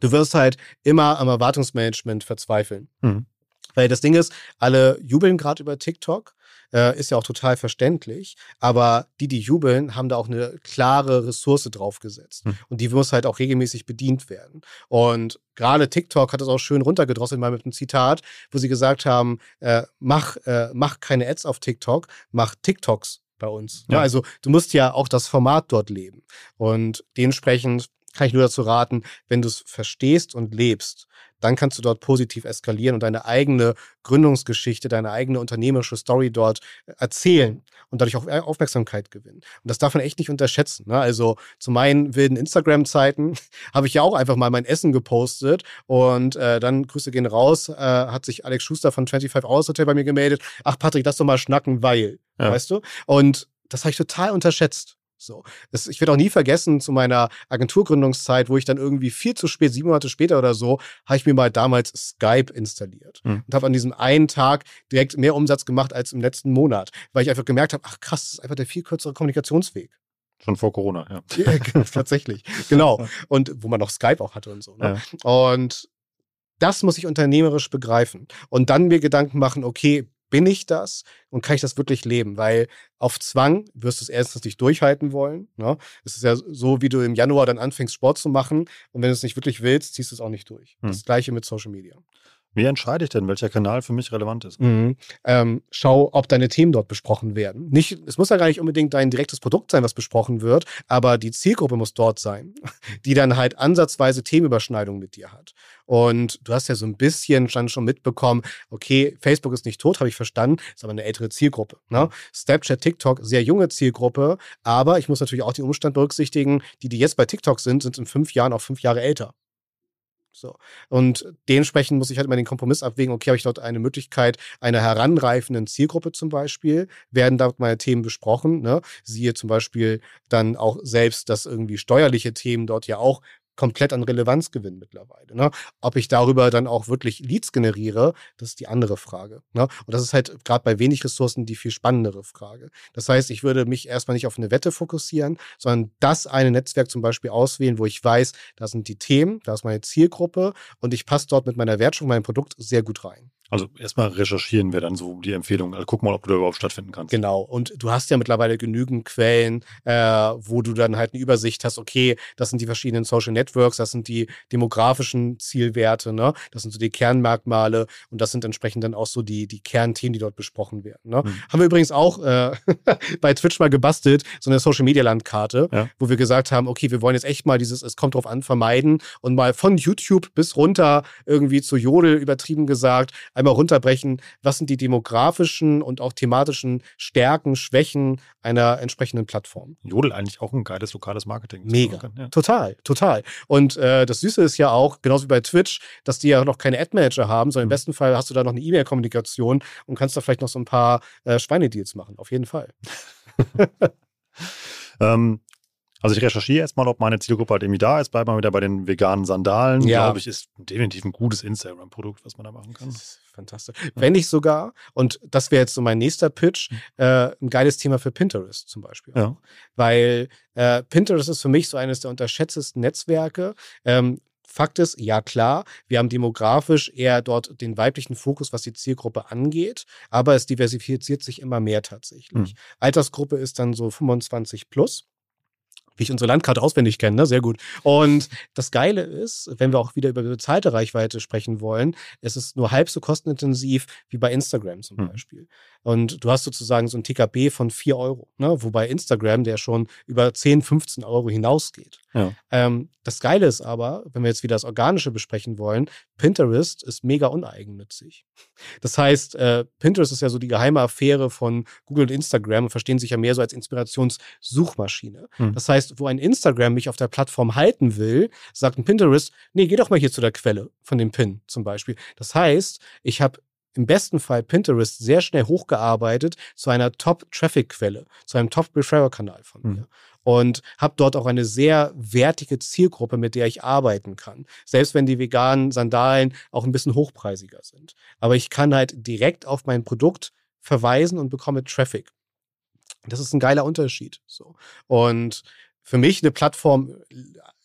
du wirst halt immer am Erwartungsmanagement verzweifeln. Mhm. Weil das Ding ist, alle jubeln gerade über TikTok, äh, ist ja auch total verständlich, aber die, die jubeln, haben da auch eine klare Ressource draufgesetzt. Mhm. Und die muss halt auch regelmäßig bedient werden. Und gerade TikTok hat das auch schön runtergedrosselt, mal mit einem Zitat, wo sie gesagt haben, äh, mach, äh, mach keine Ads auf TikTok, mach TikToks bei uns. Ja. Ja. Also du musst ja auch das Format dort leben. Und dementsprechend kann ich nur dazu raten, wenn du es verstehst und lebst, dann kannst du dort positiv eskalieren und deine eigene Gründungsgeschichte, deine eigene unternehmerische Story dort erzählen und dadurch auch Aufmerksamkeit gewinnen. Und das darf man echt nicht unterschätzen. Ne? Also zu meinen wilden Instagram-Zeiten habe ich ja auch einfach mal mein Essen gepostet und äh, dann, Grüße gehen raus, äh, hat sich Alex Schuster von 25 Hours Hotel bei mir gemeldet. Ach Patrick, lass doch mal schnacken, weil, Ja. weißt du? Und das habe ich total unterschätzt. So. Das, ich werde auch nie vergessen, zu meiner Agenturgründungszeit, wo ich dann irgendwie viel zu spät, sieben Monate später oder so, habe ich mir mal damals Skype installiert mhm. und habe an diesem einen Tag direkt mehr Umsatz gemacht als im letzten Monat, weil ich einfach gemerkt habe, ach krass, das ist einfach der viel kürzere Kommunikationsweg. Schon vor Corona, ja. ja tatsächlich, genau. Und wo man noch Skype auch hatte und so. Ne? Ja. Und das muss ich unternehmerisch begreifen und dann mir Gedanken machen, okay, bin ich das und kann ich das wirklich leben? Weil auf Zwang wirst du es erstens nicht durchhalten wollen. Ne? Es ist ja so, wie du im Januar dann anfängst, Sport zu machen und wenn du es nicht wirklich willst, ziehst du es auch nicht durch. Hm. Das gleiche mit Social Media. Wie entscheide ich denn, welcher Kanal für mich relevant ist? Mhm. Ähm, schau, ob deine Themen dort besprochen werden. Nicht, es muss ja gar nicht unbedingt dein direktes Produkt sein, was besprochen wird, aber die Zielgruppe muss dort sein, die dann halt ansatzweise Themenüberschneidung mit dir hat. Und du hast ja so ein bisschen schon mitbekommen, okay, Facebook ist nicht tot, habe ich verstanden, ist aber eine ältere Zielgruppe. Ne? Snapchat, TikTok, sehr junge Zielgruppe, aber ich muss natürlich auch den Umstand berücksichtigen, die, die jetzt bei TikTok sind, sind in fünf Jahren auch fünf Jahre älter. So. Und dementsprechend muss ich halt immer den Kompromiss abwägen, okay, habe ich dort eine Möglichkeit einer heranreifenden Zielgruppe zum Beispiel, werden dort meine Themen besprochen, ne? Siehe zum Beispiel dann auch selbst, dass irgendwie steuerliche Themen dort ja auch komplett an Relevanz gewinnen mittlerweile. Ne? Ob ich darüber dann auch wirklich Leads generiere, das ist die andere Frage. Ne? Und das ist halt gerade bei wenig Ressourcen die viel spannendere Frage. Das heißt, ich würde mich erstmal nicht auf eine Wette fokussieren, sondern das eine Netzwerk zum Beispiel auswählen, wo ich weiß, da sind die Themen, da ist meine Zielgruppe und ich passe dort mit meiner Wertschöpfung, meinem Produkt sehr gut rein. Also erstmal recherchieren wir dann so die Empfehlung. Also guck mal, ob du da überhaupt stattfinden kannst. Genau. Und du hast ja mittlerweile genügend Quellen, äh, wo du dann halt eine Übersicht hast, okay, das sind die verschiedenen Social Networks, das sind die demografischen Zielwerte, ne? Das sind so die Kernmerkmale und das sind entsprechend dann auch so die, die Kernthemen, die dort besprochen werden. Ne? Mhm. Haben wir übrigens auch äh, bei Twitch mal gebastelt, so eine Social Media Landkarte, ja. wo wir gesagt haben, okay, wir wollen jetzt echt mal dieses, es kommt drauf an, vermeiden und mal von YouTube bis runter irgendwie zu Jodel übertrieben gesagt, einmal runterbrechen, was sind die demografischen und auch thematischen Stärken, Schwächen einer entsprechenden Plattform. Jodel eigentlich auch ein geiles lokales Marketing. Mega. Ja. Total, total. Und äh, das Süße ist ja auch, genauso wie bei Twitch, dass die ja noch keine Ad-Manager haben, sondern im mhm. besten Fall hast du da noch eine E-Mail-Kommunikation und kannst da vielleicht noch so ein paar äh, Schweinedeals machen. Auf jeden Fall. ähm, also ich recherchiere erstmal, ob meine Zielgruppe halt irgendwie da ist, bleibe mal wieder bei den veganen Sandalen. Ja. Glaube ich, ist definitiv ein gutes Instagram-Produkt, was man da machen kann. Fantastisch. Wenn nicht sogar, und das wäre jetzt so mein nächster Pitch, hm. äh, ein geiles Thema für Pinterest zum Beispiel. Ja. Weil äh, Pinterest ist für mich so eines der unterschätztesten Netzwerke. Ähm, Fakt ist, ja klar, wir haben demografisch eher dort den weiblichen Fokus, was die Zielgruppe angeht, aber es diversifiziert sich immer mehr tatsächlich. Mhm. Altersgruppe ist dann so 25 plus wie ich unsere Landkarte auswendig kenne, ne? sehr gut. Und das Geile ist, wenn wir auch wieder über bezahlte Reichweite sprechen wollen, es ist nur halb so kostenintensiv wie bei Instagram zum hm. Beispiel. Und du hast sozusagen so ein TKB von 4 Euro, ne? wobei Instagram, der schon über 10, 15 Euro hinausgeht. Ja. Ähm, das Geile ist aber, wenn wir jetzt wieder das Organische besprechen wollen, Pinterest ist mega uneigennützig. Das heißt, äh, Pinterest ist ja so die geheime Affäre von Google und Instagram und verstehen sich ja mehr so als Inspirationssuchmaschine. Hm. Das heißt, wo ein Instagram mich auf der Plattform halten will, sagt ein Pinterest, nee, geh doch mal hier zu der Quelle von dem Pin zum Beispiel. Das heißt, ich habe im besten Fall Pinterest sehr schnell hochgearbeitet zu einer Top-Traffic-Quelle, zu einem Top-Referral-Kanal von mir. Mhm. Und habe dort auch eine sehr wertige Zielgruppe, mit der ich arbeiten kann. Selbst wenn die veganen Sandalen auch ein bisschen hochpreisiger sind. Aber ich kann halt direkt auf mein Produkt verweisen und bekomme Traffic. Das ist ein geiler Unterschied. So. Und für mich eine Plattform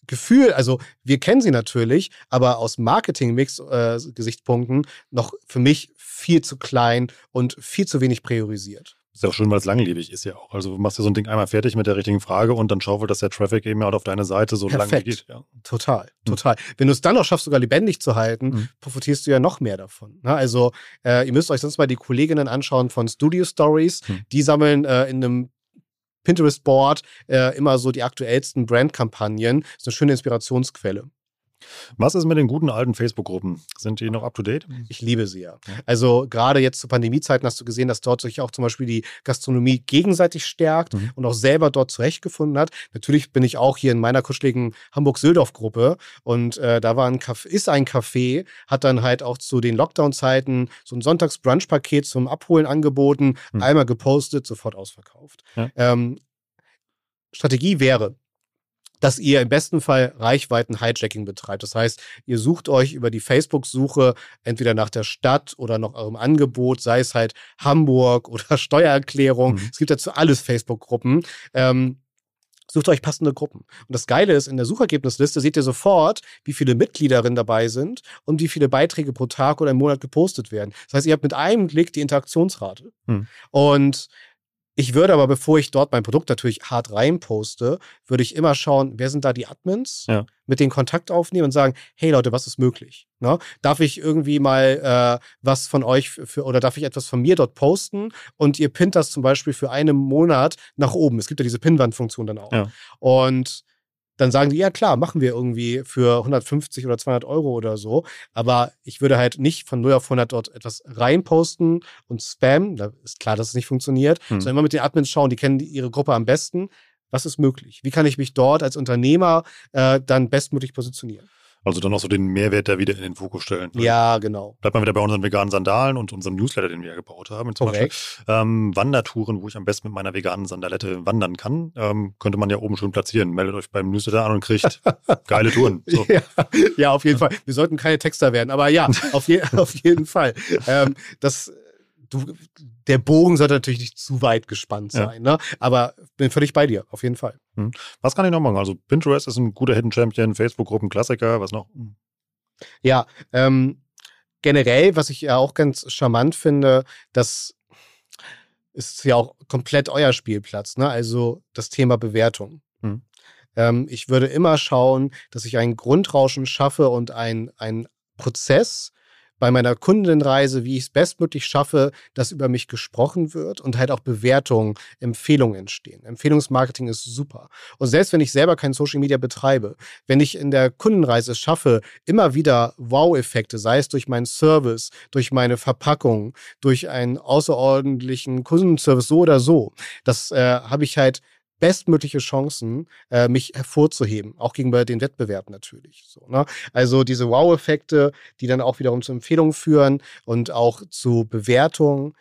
Gefühl, also wir kennen sie natürlich, aber aus Marketing-Mix-Gesichtspunkten äh, noch für mich viel zu klein und viel zu wenig priorisiert. Ist ja auch schön, weil es langlebig ist ja auch. Also du machst ja so ein Ding einmal fertig mit der richtigen Frage und dann schaufelt das der Traffic eben halt auf deine Seite so Perfekt. lange geht. Ja. Total, hm. total. Mhm. Wenn du es dann noch schaffst, sogar lebendig zu halten, mhm. profitierst du ja noch mehr davon. Ne? Also äh, ihr müsst euch sonst mal die Kolleginnen anschauen von Studio Stories. Mhm. Die sammeln äh, in einem Pinterest-Board äh, immer so die aktuellsten Brandkampagnen. Das ist eine schöne Inspirationsquelle. Was ist mit den guten alten Facebook-Gruppen? Sind die noch up to date? Ich liebe sie ja. Also gerade jetzt zu Pandemiezeiten hast du gesehen, dass dort sich auch zum Beispiel die Gastronomie gegenseitig stärkt mhm. und auch selber dort zurechtgefunden hat. Natürlich bin ich auch hier in meiner kuscheligen Hamburg-Söldorf-Gruppe und äh, da war ein Café, ist ein Café, hat dann halt auch zu den Lockdown-Zeiten so ein Sonntags-Brunch-Paket zum Abholen angeboten, mhm. einmal gepostet, sofort ausverkauft. Ja. Ähm, Strategie wäre, dass ihr im besten Fall Reichweiten-Hijacking betreibt. Das heißt, ihr sucht euch über die Facebook-Suche entweder nach der Stadt oder nach eurem Angebot, sei es halt Hamburg oder Steuererklärung. Mhm. Es gibt dazu alles Facebook-Gruppen. Ähm, sucht euch passende Gruppen. Und das Geile ist, in der Suchergebnisliste seht ihr sofort, wie viele Mitgliederinnen dabei sind und wie viele Beiträge pro Tag oder im Monat gepostet werden. Das heißt, ihr habt mit einem Klick die Interaktionsrate. Hm. Und ich würde aber, bevor ich dort mein Produkt natürlich hart reinposte, würde ich immer schauen, wer sind da die Admins, ja. mit denen Kontakt aufnehmen und sagen, hey Leute, was ist möglich? Ne? Darf ich irgendwie mal äh, was von euch für, oder darf ich etwas von mir dort posten und ihr pinnt das zum Beispiel für einen Monat nach oben. Es gibt ja diese Pinwandfunktion dann auch. Ja. Und dann sagen die, ja klar, machen wir irgendwie für 150 oder 200 Euro oder so. Aber ich würde halt nicht von 0 auf 100 dort etwas reinposten und spam. Da ist klar, dass es nicht funktioniert. Hm. Sondern immer mit den Admins schauen, die kennen ihre Gruppe am besten. Was ist möglich? Wie kann ich mich dort als Unternehmer äh, dann bestmöglich positionieren? Also dann auch so den Mehrwert da wieder in den Fokus stellen. Ja, genau. Bleibt man wieder bei unseren veganen Sandalen und unserem Newsletter, den wir ja gebaut haben. Zum Korrekt. Beispiel ähm, Wandertouren, wo ich am besten mit meiner veganen Sandalette wandern kann, ähm, könnte man ja oben schon platzieren. Meldet euch beim Newsletter an und kriegt geile Touren. So. Ja, ja, auf jeden Fall. Wir sollten keine Texter werden, aber ja, auf, je auf jeden Fall. Ähm, das du, der Bogen sollte natürlich nicht zu weit gespannt sein, ja. ne? aber bin völlig bei dir, auf jeden Fall. Hm. Was kann ich noch machen? Also Pinterest ist ein guter Hidden Champion, Facebook-Gruppen, Klassiker, was noch? Hm. Ja, ähm, generell, was ich ja auch ganz charmant finde, das ist ja auch komplett euer Spielplatz, ne? also das Thema Bewertung. Hm. Ähm, ich würde immer schauen, dass ich ein Grundrauschen schaffe und ein, ein Prozess, bei meiner Kundenreise, wie ich es bestmöglich schaffe, dass über mich gesprochen wird und halt auch Bewertungen, Empfehlungen entstehen. Empfehlungsmarketing ist super. Und selbst wenn ich selber kein Social Media betreibe, wenn ich in der Kundenreise es schaffe, immer wieder Wow-Effekte, sei es durch meinen Service, durch meine Verpackung, durch einen außerordentlichen Kundenservice, so oder so, das äh, habe ich halt bestmögliche Chancen, äh, mich hervorzuheben, auch gegenüber den Wettbewerben natürlich. So, ne? Also diese Wow-Effekte, die dann auch wiederum zu Empfehlungen führen und auch zu Bewertungen,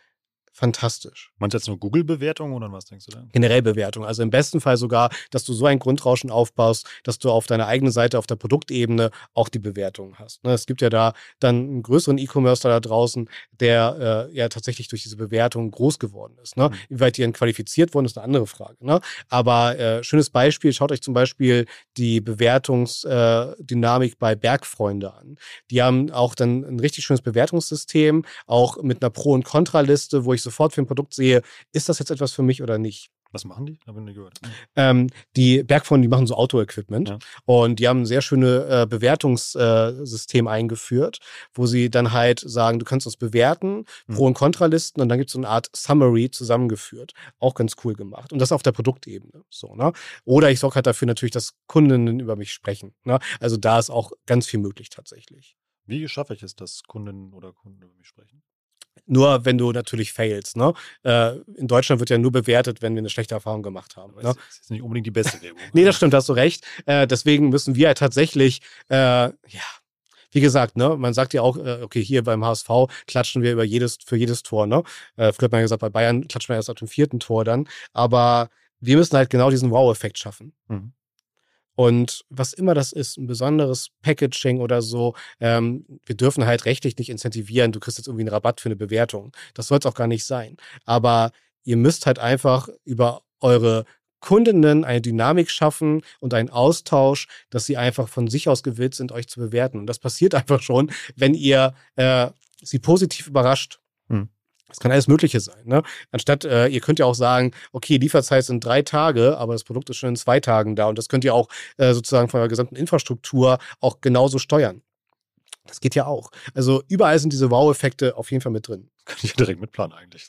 fantastisch. Meinst du jetzt nur Google-Bewertung oder was denkst du da? Generell Bewertung. Also im besten Fall sogar, dass du so ein Grundrauschen aufbaust, dass du auf deiner eigenen Seite, auf der Produktebene auch die Bewertung hast. Ne? Es gibt ja da dann einen größeren E-Commercer da draußen, der äh, ja tatsächlich durch diese Bewertung groß geworden ist. Ne? Mhm. Wie weit die dann qualifiziert wurden, ist eine andere Frage. Ne? Aber äh, schönes Beispiel, schaut euch zum Beispiel die Bewertungsdynamik äh, bei Bergfreunde an. Die haben auch dann ein richtig schönes Bewertungssystem, auch mit einer Pro- und Kontraliste, wo ich sofort für ein Produkt sehe, ist das jetzt etwas für mich oder nicht. Was machen die? Habe ich nicht gehört. Ähm, die Bergfreunde, die machen so Auto-Equipment ja. und die haben ein sehr schönes äh, Bewertungssystem äh, eingeführt, wo sie dann halt sagen, du kannst uns bewerten, mhm. Pro- und Kontralisten und dann gibt es so eine Art Summary zusammengeführt. Auch ganz cool gemacht. Und das auf der Produktebene. So, ne? Oder ich sorge halt dafür natürlich, dass Kundinnen über mich sprechen. Ne? Also da ist auch ganz viel möglich tatsächlich. Wie schaffe ich es, dass Kundinnen oder Kunden über mich sprechen? Nur wenn du natürlich failst. Ne? Äh, in Deutschland wird ja nur bewertet, wenn wir eine schlechte Erfahrung gemacht haben. Ne? Das ist nicht unbedingt die beste Werbung. nee, das stimmt, hast du recht. Äh, deswegen müssen wir halt tatsächlich, äh, ja, wie gesagt, ne, man sagt ja auch, äh, okay, hier beim HSV klatschen wir über jedes, für jedes Tor, ne? Äh, früher hat man gesagt, bei Bayern klatschen wir erst ab dem vierten Tor dann. Aber wir müssen halt genau diesen Wow-Effekt schaffen. Mhm. Und was immer das ist, ein besonderes Packaging oder so, ähm, wir dürfen halt rechtlich nicht incentivieren, du kriegst jetzt irgendwie einen Rabatt für eine Bewertung. Das soll es auch gar nicht sein. Aber ihr müsst halt einfach über eure Kundinnen eine Dynamik schaffen und einen Austausch, dass sie einfach von sich aus gewillt sind, euch zu bewerten. Und das passiert einfach schon, wenn ihr äh, sie positiv überrascht. Hm. Das kann alles Mögliche sein. Ne? Anstatt, äh, ihr könnt ja auch sagen, okay, Lieferzeit sind drei Tage, aber das Produkt ist schon in zwei Tagen da. Und das könnt ihr auch äh, sozusagen von der gesamten Infrastruktur auch genauso steuern. Das geht ja auch. Also überall sind diese Wow-Effekte auf jeden Fall mit drin. Kann ich direkt mitplanen eigentlich.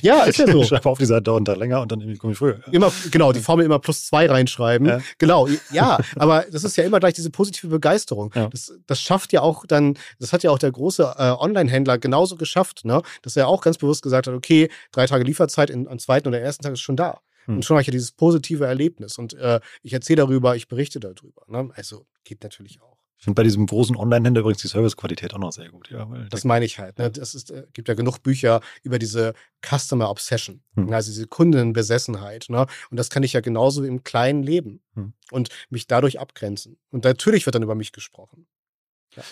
Ja, ist ja so. Ich schreibe auf die Seite dauernd länger und dann irgendwie komme ich früher. Immer, genau, die Formel immer plus zwei reinschreiben. Ja. Genau, ja, aber das ist ja immer gleich diese positive Begeisterung. Ja. Das, das schafft ja auch dann, das hat ja auch der große äh, Online-Händler genauso geschafft, ne? dass er auch ganz bewusst gesagt hat, okay, drei Tage Lieferzeit in, am zweiten oder ersten Tag ist schon da. Hm. Und schon habe ich ja dieses positive Erlebnis. Und äh, ich erzähle darüber, ich berichte darüber. Ne? Also geht natürlich auch. Ich finde bei diesem großen Online-Händler übrigens die Servicequalität auch noch sehr gut. Ja, das meine ich halt. Ne? Es ist, äh, gibt ja genug Bücher über diese Customer Obsession, hm. also diese Kundenbesessenheit. Ne? Und das kann ich ja genauso im kleinen Leben hm. und mich dadurch abgrenzen. Und natürlich wird dann über mich gesprochen. Ja.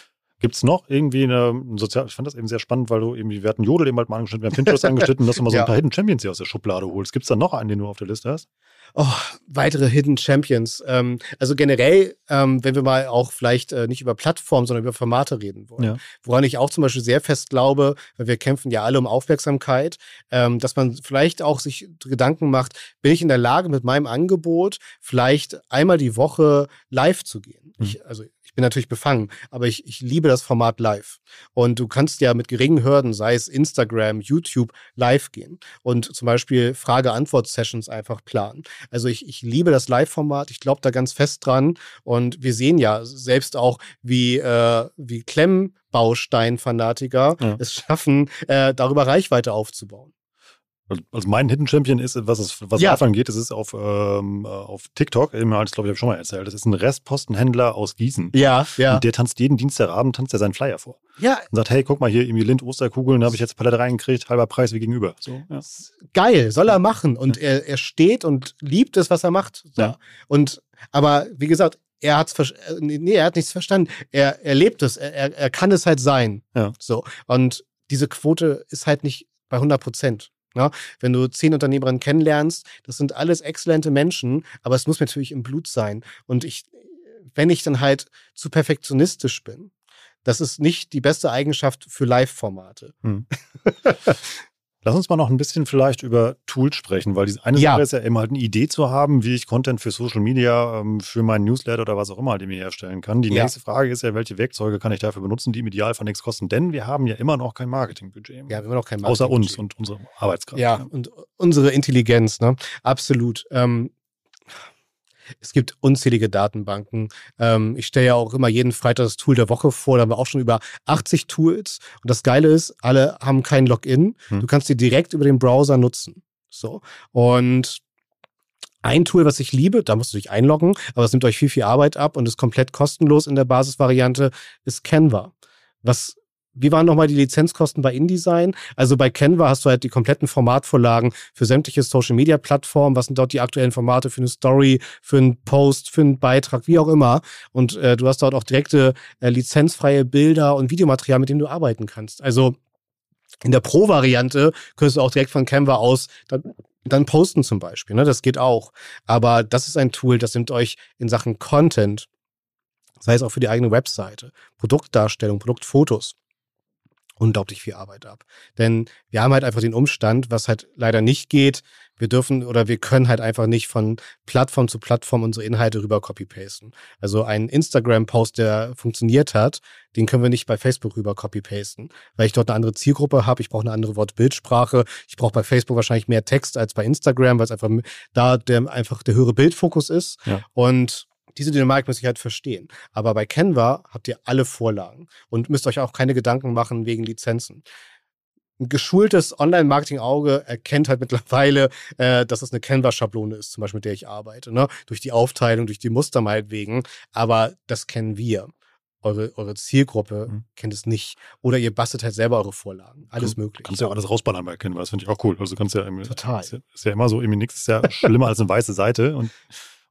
Gibt es noch irgendwie eine sozial, ich fand das eben sehr spannend, weil du irgendwie, wir hatten Jodel eben halt mal angeschnitten, wir haben Pinterest angeschnitten, dass du mal so ja. ein paar Hidden Champions hier aus der Schublade holst. Gibt es da noch einen, den du auf der Liste hast? Oh, weitere Hidden Champions. Ähm, also generell, ähm, wenn wir mal auch vielleicht äh, nicht über Plattformen, sondern über Formate reden wollen. Ja. Woran ich auch zum Beispiel sehr fest glaube, weil wir kämpfen ja alle um Aufmerksamkeit, ähm, dass man vielleicht auch sich Gedanken macht, bin ich in der Lage, mit meinem Angebot vielleicht einmal die Woche live zu gehen? Mhm. Ich, also ich bin natürlich befangen, aber ich, ich liebe das Format live. Und du kannst ja mit geringen Hürden, sei es Instagram, YouTube, live gehen und zum Beispiel Frage-Antwort-Sessions einfach planen. Also ich, ich liebe das Live-Format, ich glaube da ganz fest dran. Und wir sehen ja selbst auch, wie, äh, wie Klemmbaustein-Fanatiker ja. es schaffen, äh, darüber Reichweite aufzubauen. Also mein Hidden Champion ist, was es was ja. davon geht, es ist auf, ähm, auf TikTok, eben halt, glaube ich, habe ich schon mal erzählt. Das ist ein Restpostenhändler aus Gießen. Ja, ja. Und der tanzt jeden Dienstagabend, tanzt er seinen Flyer vor. Ja. Und sagt, hey, guck mal hier, irgendwie Lind Osterkugeln, da habe ich jetzt Palette reingekriegt, halber Preis wie gegenüber. So, ja. Geil, soll er machen. Und ja. er, er steht und liebt es, was er macht. So. Ja. Und, aber wie gesagt, er hat's äh, nee, er hat nichts verstanden. Er, er lebt es, er, er kann es halt sein. Ja. So. Und diese Quote ist halt nicht bei 100 Prozent. Ja, wenn du zehn Unternehmerinnen kennenlernst, das sind alles exzellente Menschen, aber es muss natürlich im Blut sein. Und ich, wenn ich dann halt zu perfektionistisch bin, das ist nicht die beste Eigenschaft für Live-Formate. Hm. Lass uns mal noch ein bisschen vielleicht über Tools sprechen, weil eine ja. Sache ist ja immer halt eine Idee zu haben, wie ich Content für Social Media, ähm, für meinen Newsletter oder was auch immer halt mir herstellen kann. Die ja. nächste Frage ist ja, welche Werkzeuge kann ich dafür benutzen, die im Idealfall nichts kosten? Denn wir haben ja immer noch kein Marketingbudget. Ja, wir haben noch kein Marketingbudget. Außer uns und unsere Arbeitskraft. Ja, ja, und unsere Intelligenz, ne? Absolut. Ähm, es gibt unzählige Datenbanken. Ähm, ich stelle ja auch immer jeden Freitag das Tool der Woche vor. Da haben wir auch schon über 80 Tools. Und das Geile ist, alle haben kein Login. Hm. Du kannst die direkt über den Browser nutzen. So. Und ein Tool, was ich liebe, da musst du dich einloggen, aber es nimmt euch viel, viel Arbeit ab und ist komplett kostenlos in der Basisvariante, ist Canva. Was wie waren nochmal die Lizenzkosten bei InDesign? Also bei Canva hast du halt die kompletten Formatvorlagen für sämtliche Social Media Plattformen. Was sind dort die aktuellen Formate für eine Story, für einen Post, für einen Beitrag, wie auch immer. Und äh, du hast dort auch direkte äh, lizenzfreie Bilder und Videomaterial, mit dem du arbeiten kannst. Also in der Pro-Variante könntest du auch direkt von Canva aus dann, dann posten zum Beispiel. Ne? Das geht auch. Aber das ist ein Tool, das nimmt euch in Sachen Content, sei es auch für die eigene Webseite, Produktdarstellung, Produktfotos, unglaublich viel Arbeit ab. Denn wir haben halt einfach den Umstand, was halt leider nicht geht, wir dürfen oder wir können halt einfach nicht von Plattform zu Plattform unsere Inhalte rüber copy-pasten. Also ein Instagram-Post, der funktioniert hat, den können wir nicht bei Facebook rüber copy-pasten, weil ich dort eine andere Zielgruppe habe, ich brauche eine andere Wort-Bildsprache, ich brauche bei Facebook wahrscheinlich mehr Text als bei Instagram, weil es einfach da der, einfach der höhere Bildfokus ist. Ja. Und diese Dynamik muss ich halt verstehen. Aber bei Canva habt ihr alle Vorlagen und müsst euch auch keine Gedanken machen wegen Lizenzen. Ein geschultes Online-Marketing-Auge erkennt halt mittlerweile, äh, dass es eine Canva-Schablone ist, zum Beispiel mit der ich arbeite. Ne? Durch die Aufteilung, durch die Muster meinetwegen. Aber das kennen wir. Eure, eure Zielgruppe mhm. kennt es nicht. Oder ihr bastelt halt selber eure Vorlagen. Alles du, möglich. Kannst ja auch alles rausballern bei Canva, das finde ich auch cool. Also kannst ja Total. Ist ja, ist ja immer so, irgendwie nichts ist ja schlimmer als eine weiße Seite. Und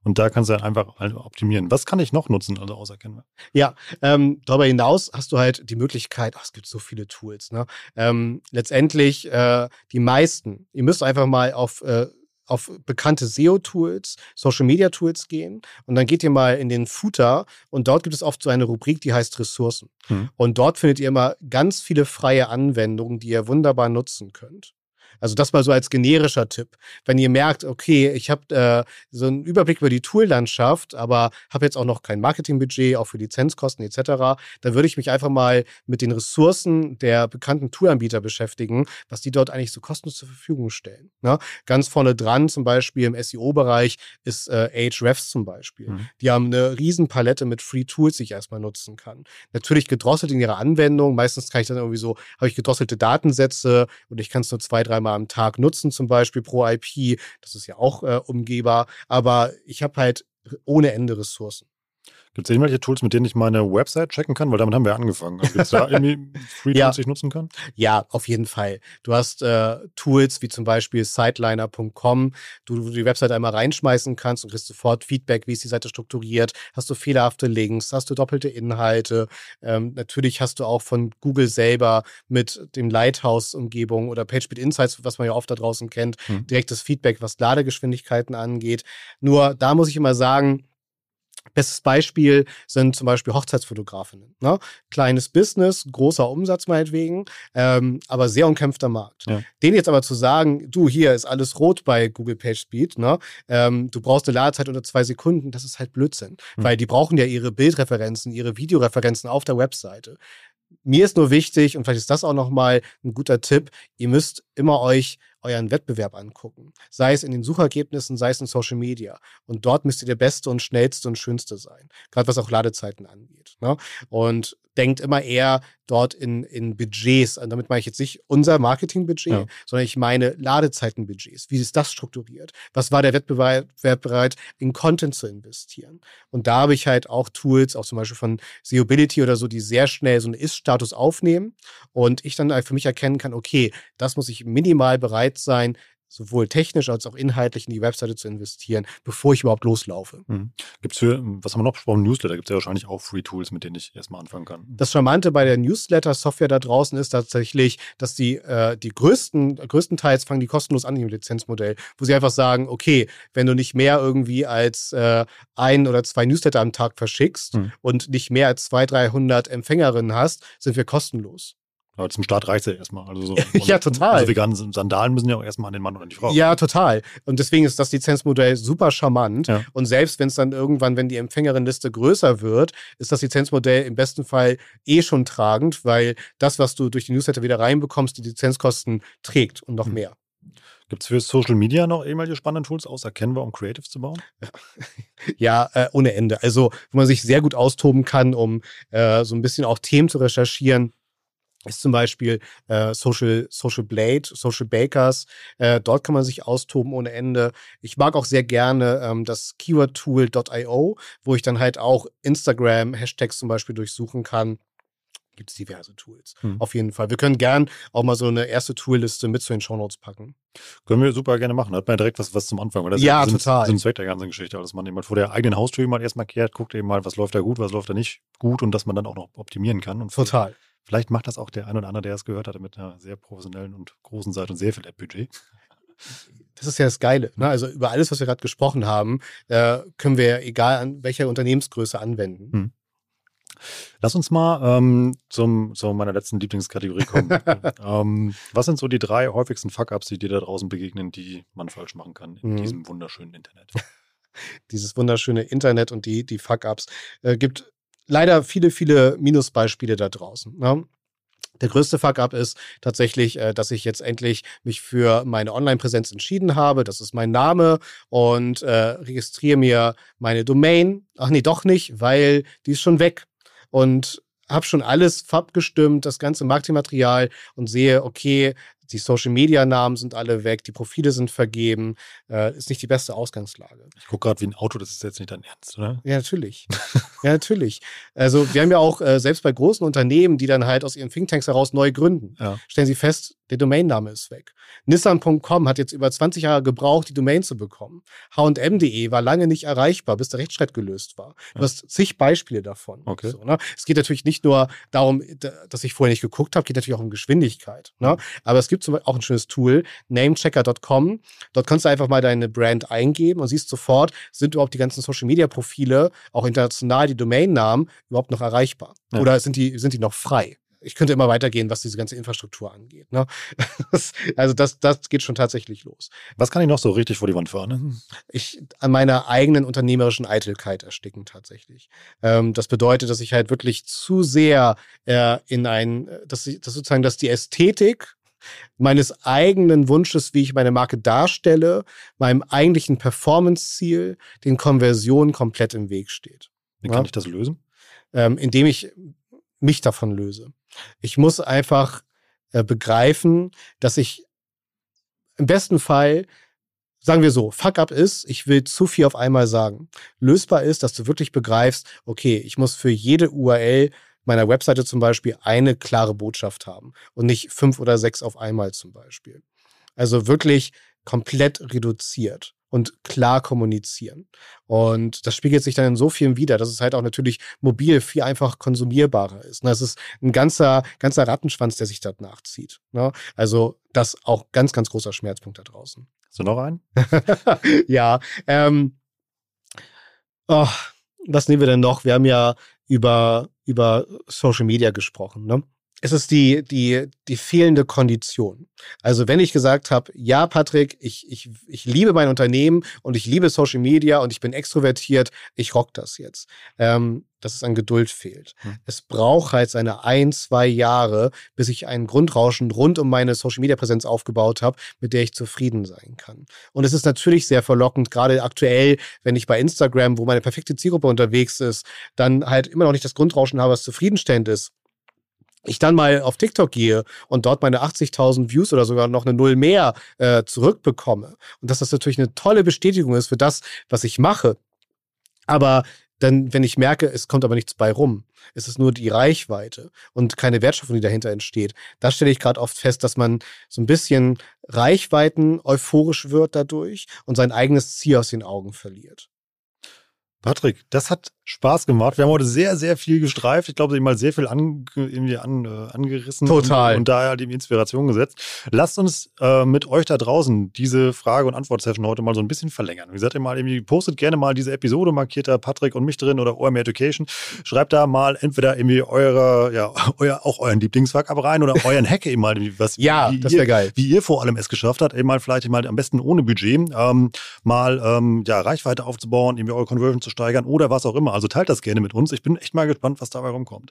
und da kannst du dann einfach optimieren. Was kann ich noch nutzen, also außer Canva? Ja, ähm, darüber hinaus hast du halt die Möglichkeit, ach, es gibt so viele Tools, ne? Ähm, letztendlich äh, die meisten, ihr müsst einfach mal auf äh, auf bekannte SEO-Tools, Social-Media-Tools gehen und dann geht ihr mal in den Footer und dort gibt es oft so eine Rubrik, die heißt Ressourcen. Hm. Und dort findet ihr immer ganz viele freie Anwendungen, die ihr wunderbar nutzen könnt. Also das mal so als generischer Tipp. Wenn ihr merkt, okay, ich habe äh, so einen Überblick über die Toollandschaft, aber habe jetzt auch noch kein Marketingbudget, auch für Lizenzkosten etc., dann würde ich mich einfach mal mit den Ressourcen der bekannten Toolanbieter beschäftigen, was die dort eigentlich so kostenlos zur Verfügung stellen. Ne? Ganz vorne dran zum Beispiel im SEO-Bereich ist äh, Ahrefs zum Beispiel. Mhm. Die haben eine Riesenpalette mit Free Tools, die ich erstmal nutzen kann. Natürlich gedrosselt in ihrer Anwendung. Meistens kann ich dann irgendwie so, habe ich gedrosselte Datensätze und ich kann es nur zwei, dreimal am Tag nutzen, zum Beispiel pro IP. Das ist ja auch äh, umgehbar. Aber ich habe halt ohne Ende Ressourcen. Gibt es irgendwelche Tools, mit denen ich meine Website checken kann? Weil damit haben wir angefangen. Gibt es da irgendwie Free Tools, Ja. die ich nutzen kann? Ja, auf jeden Fall. Du hast äh, Tools wie zum Beispiel Sideliner.com, du, du die Website einmal reinschmeißen kannst und kriegst sofort Feedback, wie ist die Seite strukturiert. Hast du fehlerhafte Links, hast du doppelte Inhalte. Ähm, natürlich hast du auch von Google selber mit dem Lighthouse-Umgebung oder PageSpeed Insights, was man ja oft da draußen kennt, Hm. direktes Feedback, was Ladegeschwindigkeiten angeht. Nur da muss ich immer sagen, Bestes Beispiel sind zum Beispiel Hochzeitsfotografinnen. Ne? Kleines Business, großer Umsatz meinetwegen, ähm, aber sehr umkämpfter Markt. Ja. Denen jetzt aber zu sagen, du, hier ist alles rot bei Google PageSpeed, ne? ähm, du brauchst eine Ladezeit unter zwei Sekunden, das ist halt Blödsinn. Hm. Weil die brauchen ja ihre Bildreferenzen, ihre Videoreferenzen auf der Webseite. Mir ist nur wichtig, und vielleicht ist das auch nochmal ein guter Tipp, ihr müsst immer euch euren Wettbewerb angucken. Sei es in den Suchergebnissen, sei es in Social Media. Und dort müsst ihr der Beste und Schnellste und Schönste sein. Gerade was auch Ladezeiten angeht. Ne? Und denkt immer eher dort in, in Budgets. Und damit meine ich jetzt nicht unser Marketingbudget, Ja. sondern ich meine Ladezeitenbudgets. Wie ist das strukturiert? Was war der Wettbewerb bereit, in Content zu investieren? Und da habe ich halt auch Tools, auch zum Beispiel von Seeability oder so, die sehr schnell so einen Ist-Status aufnehmen und ich dann halt für mich erkennen kann, okay, das muss ich minimal bereit sein, sowohl technisch als auch inhaltlich in die Webseite zu investieren, bevor ich überhaupt loslaufe. Gibt es für, was haben wir noch besprochen? Newsletter gibt es ja wahrscheinlich auch Free Tools, mit denen ich erstmal anfangen kann. Das Charmante bei der Newsletter-Software da draußen ist tatsächlich, dass die, äh, die größten, größtenteils fangen die kostenlos an im Lizenzmodell, wo sie einfach sagen, okay, wenn du nicht mehr irgendwie als äh, ein oder zwei Newsletter am Tag verschickst Hm. und nicht mehr als 200, 300 Empfängerinnen hast, sind wir kostenlos. Aber zum Start reicht es ja erstmal. Also so, Ja, total. Also vegane Sandalen müssen ja auch erstmal an den Mann oder an die Frau. Ja, total. Und deswegen ist das Lizenzmodell super charmant. Ja. Und selbst wenn es dann irgendwann, wenn die Empfängerinliste größer wird, ist das Lizenzmodell im besten Fall eh schon tragend, weil das, was du durch die Newsletter wieder reinbekommst, die Lizenzkosten trägt und noch Hm. mehr. Gibt es für Social Media noch irgendwelche spannenden Tools, außer Canva, um Creatives zu bauen? Ja, äh, ohne Ende. Also, wo man sich sehr gut austoben kann, um äh, so ein bisschen auch Themen zu recherchieren. Ist zum Beispiel äh, Social, Social Blade, Social Bakers. Äh, dort kann man sich austoben ohne Ende. Ich mag auch sehr gerne ähm, das Keywordtool.io, wo ich dann halt auch Instagram-Hashtags zum Beispiel durchsuchen kann. Gibt es diverse Tools. Hm. Auf jeden Fall. Wir können gern auch mal so eine erste Toolliste mit zu den Shownotes packen. Können wir super gerne machen. Da hat man ja direkt was, was zum Anfang. Ist Ja, Sinn, total. Sinn und Zweck der ganzen Geschichte. Dass man eben mal vor der eigenen Haustür mal erstmal kehrt, guckt eben mal, was läuft da gut, was läuft da nicht gut und dass man dann auch noch optimieren kann. Und Total. Vielleicht macht das auch der ein oder andere, der es gehört hatte, mit einer sehr professionellen und großen Seite und sehr viel App-Budget. Das ist ja das Geile. Ne? Also über alles, was wir gerade gesprochen haben, äh, können wir egal an welcher Unternehmensgröße anwenden. Hm. Lass uns mal ähm, zum, zu meiner letzten Lieblingskategorie kommen. ähm, was sind so die drei häufigsten Fuck-Ups, die dir da draußen begegnen, die man falsch machen kann in Mhm. diesem wunderschönen Internet? Dieses wunderschöne Internet und die, die Fuck-Ups. Äh, gibt leider viele, viele Minusbeispiele da draußen. Ne? Der größte Fuck-up ist tatsächlich, äh, dass ich jetzt endlich mich für meine Online-Präsenz entschieden habe. Das ist mein Name und äh, registriere mir meine Domain. Ach nee, doch nicht, weil die ist schon weg. Und habe schon alles abgestimmt, das ganze Marketingmaterial und sehe, okay, die Social-Media-Namen sind alle weg, die Profile sind vergeben, äh, ist nicht die beste Ausgangslage. Ich gucke gerade wie ein Auto, das ist jetzt nicht dein Ernst, oder? Ja, natürlich. ja, natürlich. Also wir haben ja auch äh, selbst bei großen Unternehmen, die dann halt aus ihren Thinktanks heraus neu gründen, Ja. stellen sie fest, der Domainname ist weg. Nissan.com hat jetzt über 20 Jahre gebraucht, die Domain zu bekommen. H&M.de war lange nicht erreichbar, bis der Rechtsstreit gelöst war. Du Ja. hast zig Beispiele davon. Okay. So, ne? Es geht natürlich nicht nur darum, dass ich vorher nicht geguckt habe, geht natürlich auch um Geschwindigkeit. Ne? Aber es gibt zum Beispiel auch ein schönes Tool, namechecker.com. Dort kannst du einfach mal deine Brand eingeben und siehst sofort, sind überhaupt die ganzen Social-Media-Profile, auch international die Domainnamen, überhaupt noch erreichbar? Ja. Oder sind die, sind die noch frei? Ich könnte immer weitergehen, was diese ganze Infrastruktur angeht. Ne? Das, also das, das geht schon tatsächlich los. Was kann ich noch so richtig vor die Wand fahren? Ich an meiner eigenen unternehmerischen Eitelkeit ersticken tatsächlich. Ähm, das bedeutet, dass ich halt wirklich zu sehr äh, in ein, dass, ich, dass sozusagen, dass die Ästhetik meines eigenen Wunsches, wie ich meine Marke darstelle, meinem eigentlichen Performance-Ziel, den Konversionen komplett im Weg steht. Wie Ja. kann ich das lösen? ähm, indem ich mich davon löse. Ich muss einfach äh, begreifen, dass ich im besten Fall sagen wir so, Fuck up ist, ich will zu viel auf einmal sagen. Lösbar ist, dass du wirklich begreifst, okay, ich muss für jede URL meiner Webseite zum Beispiel eine klare Botschaft haben und nicht fünf oder sechs auf einmal zum Beispiel. Also wirklich komplett reduziert und klar kommunizieren. Und das spiegelt sich dann in so vielen wieder, dass es halt auch natürlich mobil viel einfach konsumierbarer ist. Das ist ein ganzer, ganzer Rattenschwanz, der sich dort nachzieht. Ne? Also das auch ganz, ganz großer Schmerzpunkt da draußen. Hast du noch einen? ja. Ähm, oh, was nehmen wir denn noch? Wir haben ja über, über Social Media gesprochen. Ne? Es ist die, die, die fehlende Kondition. Also wenn ich gesagt habe, ja, Patrick, ich, ich, ich liebe mein Unternehmen und ich liebe Social Media und ich bin extrovertiert, ich rock das jetzt. Ähm, dass es an Geduld fehlt. Hm. Es braucht halt seine ein, zwei Jahre, bis ich ein Grundrauschen rund um meine Social-Media-Präsenz aufgebaut habe, mit der ich zufrieden sein kann. Und es ist natürlich sehr verlockend, gerade aktuell, wenn ich bei Instagram, wo meine perfekte Zielgruppe unterwegs ist, dann halt immer noch nicht das Grundrauschen habe, was zufriedenstellend ist ich dann mal auf TikTok gehe und dort meine 80.000 Views oder sogar noch eine Null mehr äh, zurückbekomme und dass das natürlich eine tolle Bestätigung ist für das, was ich mache. Aber dann, wenn ich merke, es kommt aber nichts bei rum, es ist nur die Reichweite und keine Wertschöpfung, die dahinter entsteht, da stelle ich gerade oft fest, dass man so ein bisschen Reichweiten euphorisch wird dadurch und sein eigenes Ziel aus den Augen verliert. Patrick, das hat Spaß gemacht. Wir haben heute sehr, sehr viel gestreift. Ich glaube, mal sehr viel an, irgendwie an, äh, angerissen. Total. Und, und daher die Inspiration gesetzt. Lasst uns äh, mit euch da draußen diese Frage- und Antwort-Session heute mal so ein bisschen verlängern. Wie gesagt, ihr mal irgendwie postet gerne mal diese Episode, markiert da Patrick und mich drin oder OMR Education. Schreibt da mal entweder irgendwie eure, ja, euer, auch euren Lieblingsfuck ab rein oder euren Hack eben mal, was, ja, das wäre geil. Wie ihr vor allem es geschafft habt, eben mal vielleicht mal am besten ohne Budget, ähm, mal, ähm, ja, Reichweite aufzubauen, irgendwie eure Conversion zu steigern oder was auch immer. Also teilt das gerne mit uns. Ich bin echt mal gespannt, was dabei rumkommt.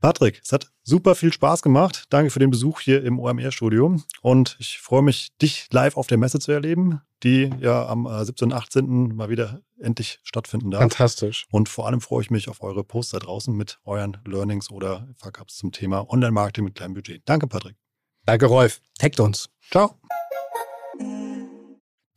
Patrick, es hat super viel Spaß gemacht. Danke für den Besuch hier im OMR-Studio. Und ich freue mich, dich live auf der Messe zu erleben, die ja am 17. und 18. mal wieder endlich stattfinden darf. Fantastisch. Und vor allem freue ich mich auf eure Posts da draußen mit euren Learnings oder Fuck-Ups zum Thema Online-Marketing mit kleinem Budget. Danke, Patrick. Danke, Rolf. Taggt uns. Ciao.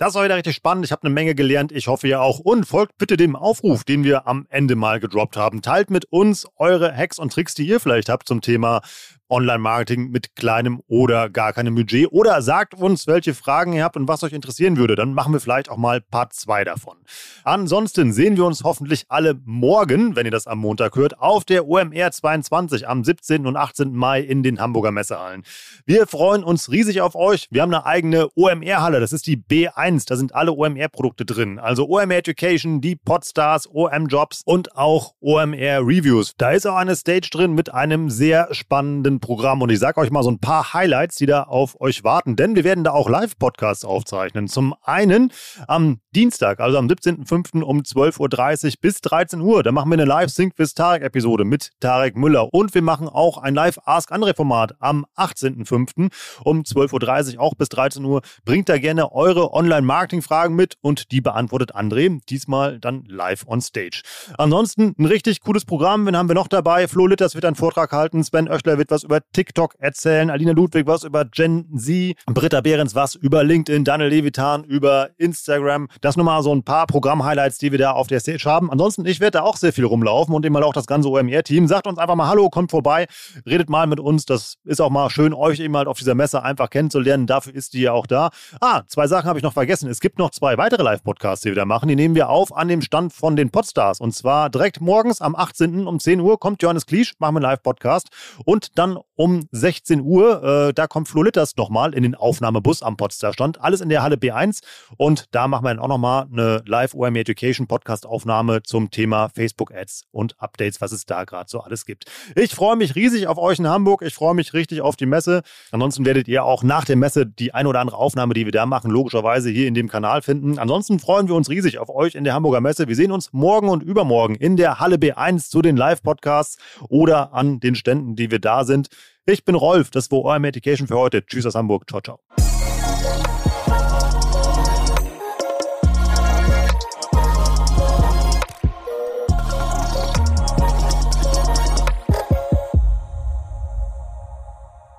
Das war wieder richtig spannend. Ich habe eine Menge gelernt. Ich hoffe ihr auch. Und folgt bitte dem Aufruf, den wir am Ende mal gedroppt haben. Teilt mit uns eure Hacks und Tricks, die ihr vielleicht habt zum Thema Online-Marketing mit kleinem oder gar keinem Budget. Oder sagt uns, welche Fragen ihr habt und was euch interessieren würde. Dann machen wir vielleicht auch mal Part 2 davon. Ansonsten sehen wir uns hoffentlich alle morgen, wenn ihr das am Montag hört, auf der OMR 22 am 17. und 18. Mai in den Hamburger Messehallen. Wir freuen uns riesig auf euch. Wir haben eine eigene OMR-Halle. Das ist die B1. Da sind alle OMR-Produkte drin. Also OMR Education, die Podstars, OM Jobs und auch OMR Reviews. Da ist auch eine Stage drin mit einem sehr spannenden Programm und ich sage euch mal so ein paar Highlights, die da auf euch warten, denn wir werden da auch Live-Podcasts aufzeichnen. Zum einen am Dienstag, also am 17.05. um 12.30 Uhr bis 13 Uhr. Da machen wir eine Live-Sync with Tarek-Episode mit Tarek Müller und wir machen auch ein Live-Ask-Andre-Format am 18.05. um 12.30 Uhr, auch bis 13 Uhr. Bringt da gerne eure Online-Marketing-Fragen mit und die beantwortet André, diesmal dann live on stage. Ansonsten ein richtig cooles Programm. Wen haben wir noch dabei? Flo Litters wird einen Vortrag halten, Sven Oechler wird was über TikTok erzählen, Alina Ludwig was über Gen Z, Britta Behrens was über LinkedIn, Daniel Levitan über Instagram. Das nur mal so ein paar Programm-Highlights, die wir da auf der Stage haben. Ansonsten, ich werde da auch sehr viel rumlaufen und eben mal auch das ganze OMR-Team. Sagt uns einfach mal Hallo, kommt vorbei, redet mal mit uns. Das ist auch mal schön, euch eben halt auf dieser Messe einfach kennenzulernen. Dafür ist die ja auch da. Ah, zwei Sachen habe ich noch vergessen. Es gibt noch zwei weitere Live-Podcasts, die wir da machen. Die nehmen wir auf an dem Stand von den Podstars. Und zwar direkt morgens am 18. um 10 Uhr kommt Johannes Kliesch, machen wir einen Live-Podcast. Und dann um 16 Uhr. Äh, da kommt Flo Litters nochmal in den Aufnahmebus am Potsdam Stand. Alles in der Halle B1. Und da machen wir dann auch nochmal eine Live-OME Education Podcast-Aufnahme zum Thema Facebook-Ads und Updates, was es da gerade so alles gibt. Ich freue mich riesig auf euch in Hamburg. Ich freue mich richtig auf die Messe. Ansonsten werdet ihr auch nach der Messe die ein oder andere Aufnahme, die wir da machen, logischerweise hier in dem Kanal finden. Ansonsten freuen wir uns riesig auf euch in der Hamburger Messe. Wir sehen uns morgen und übermorgen in der Halle B1 zu den Live-Podcasts oder an den Ständen, die wir da sind. Ich bin Rolf, das war OM Education für heute. Tschüss aus Hamburg. Ciao, ciao.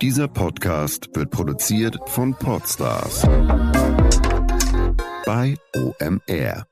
Dieser Podcast wird produziert von Podstars bei OMR.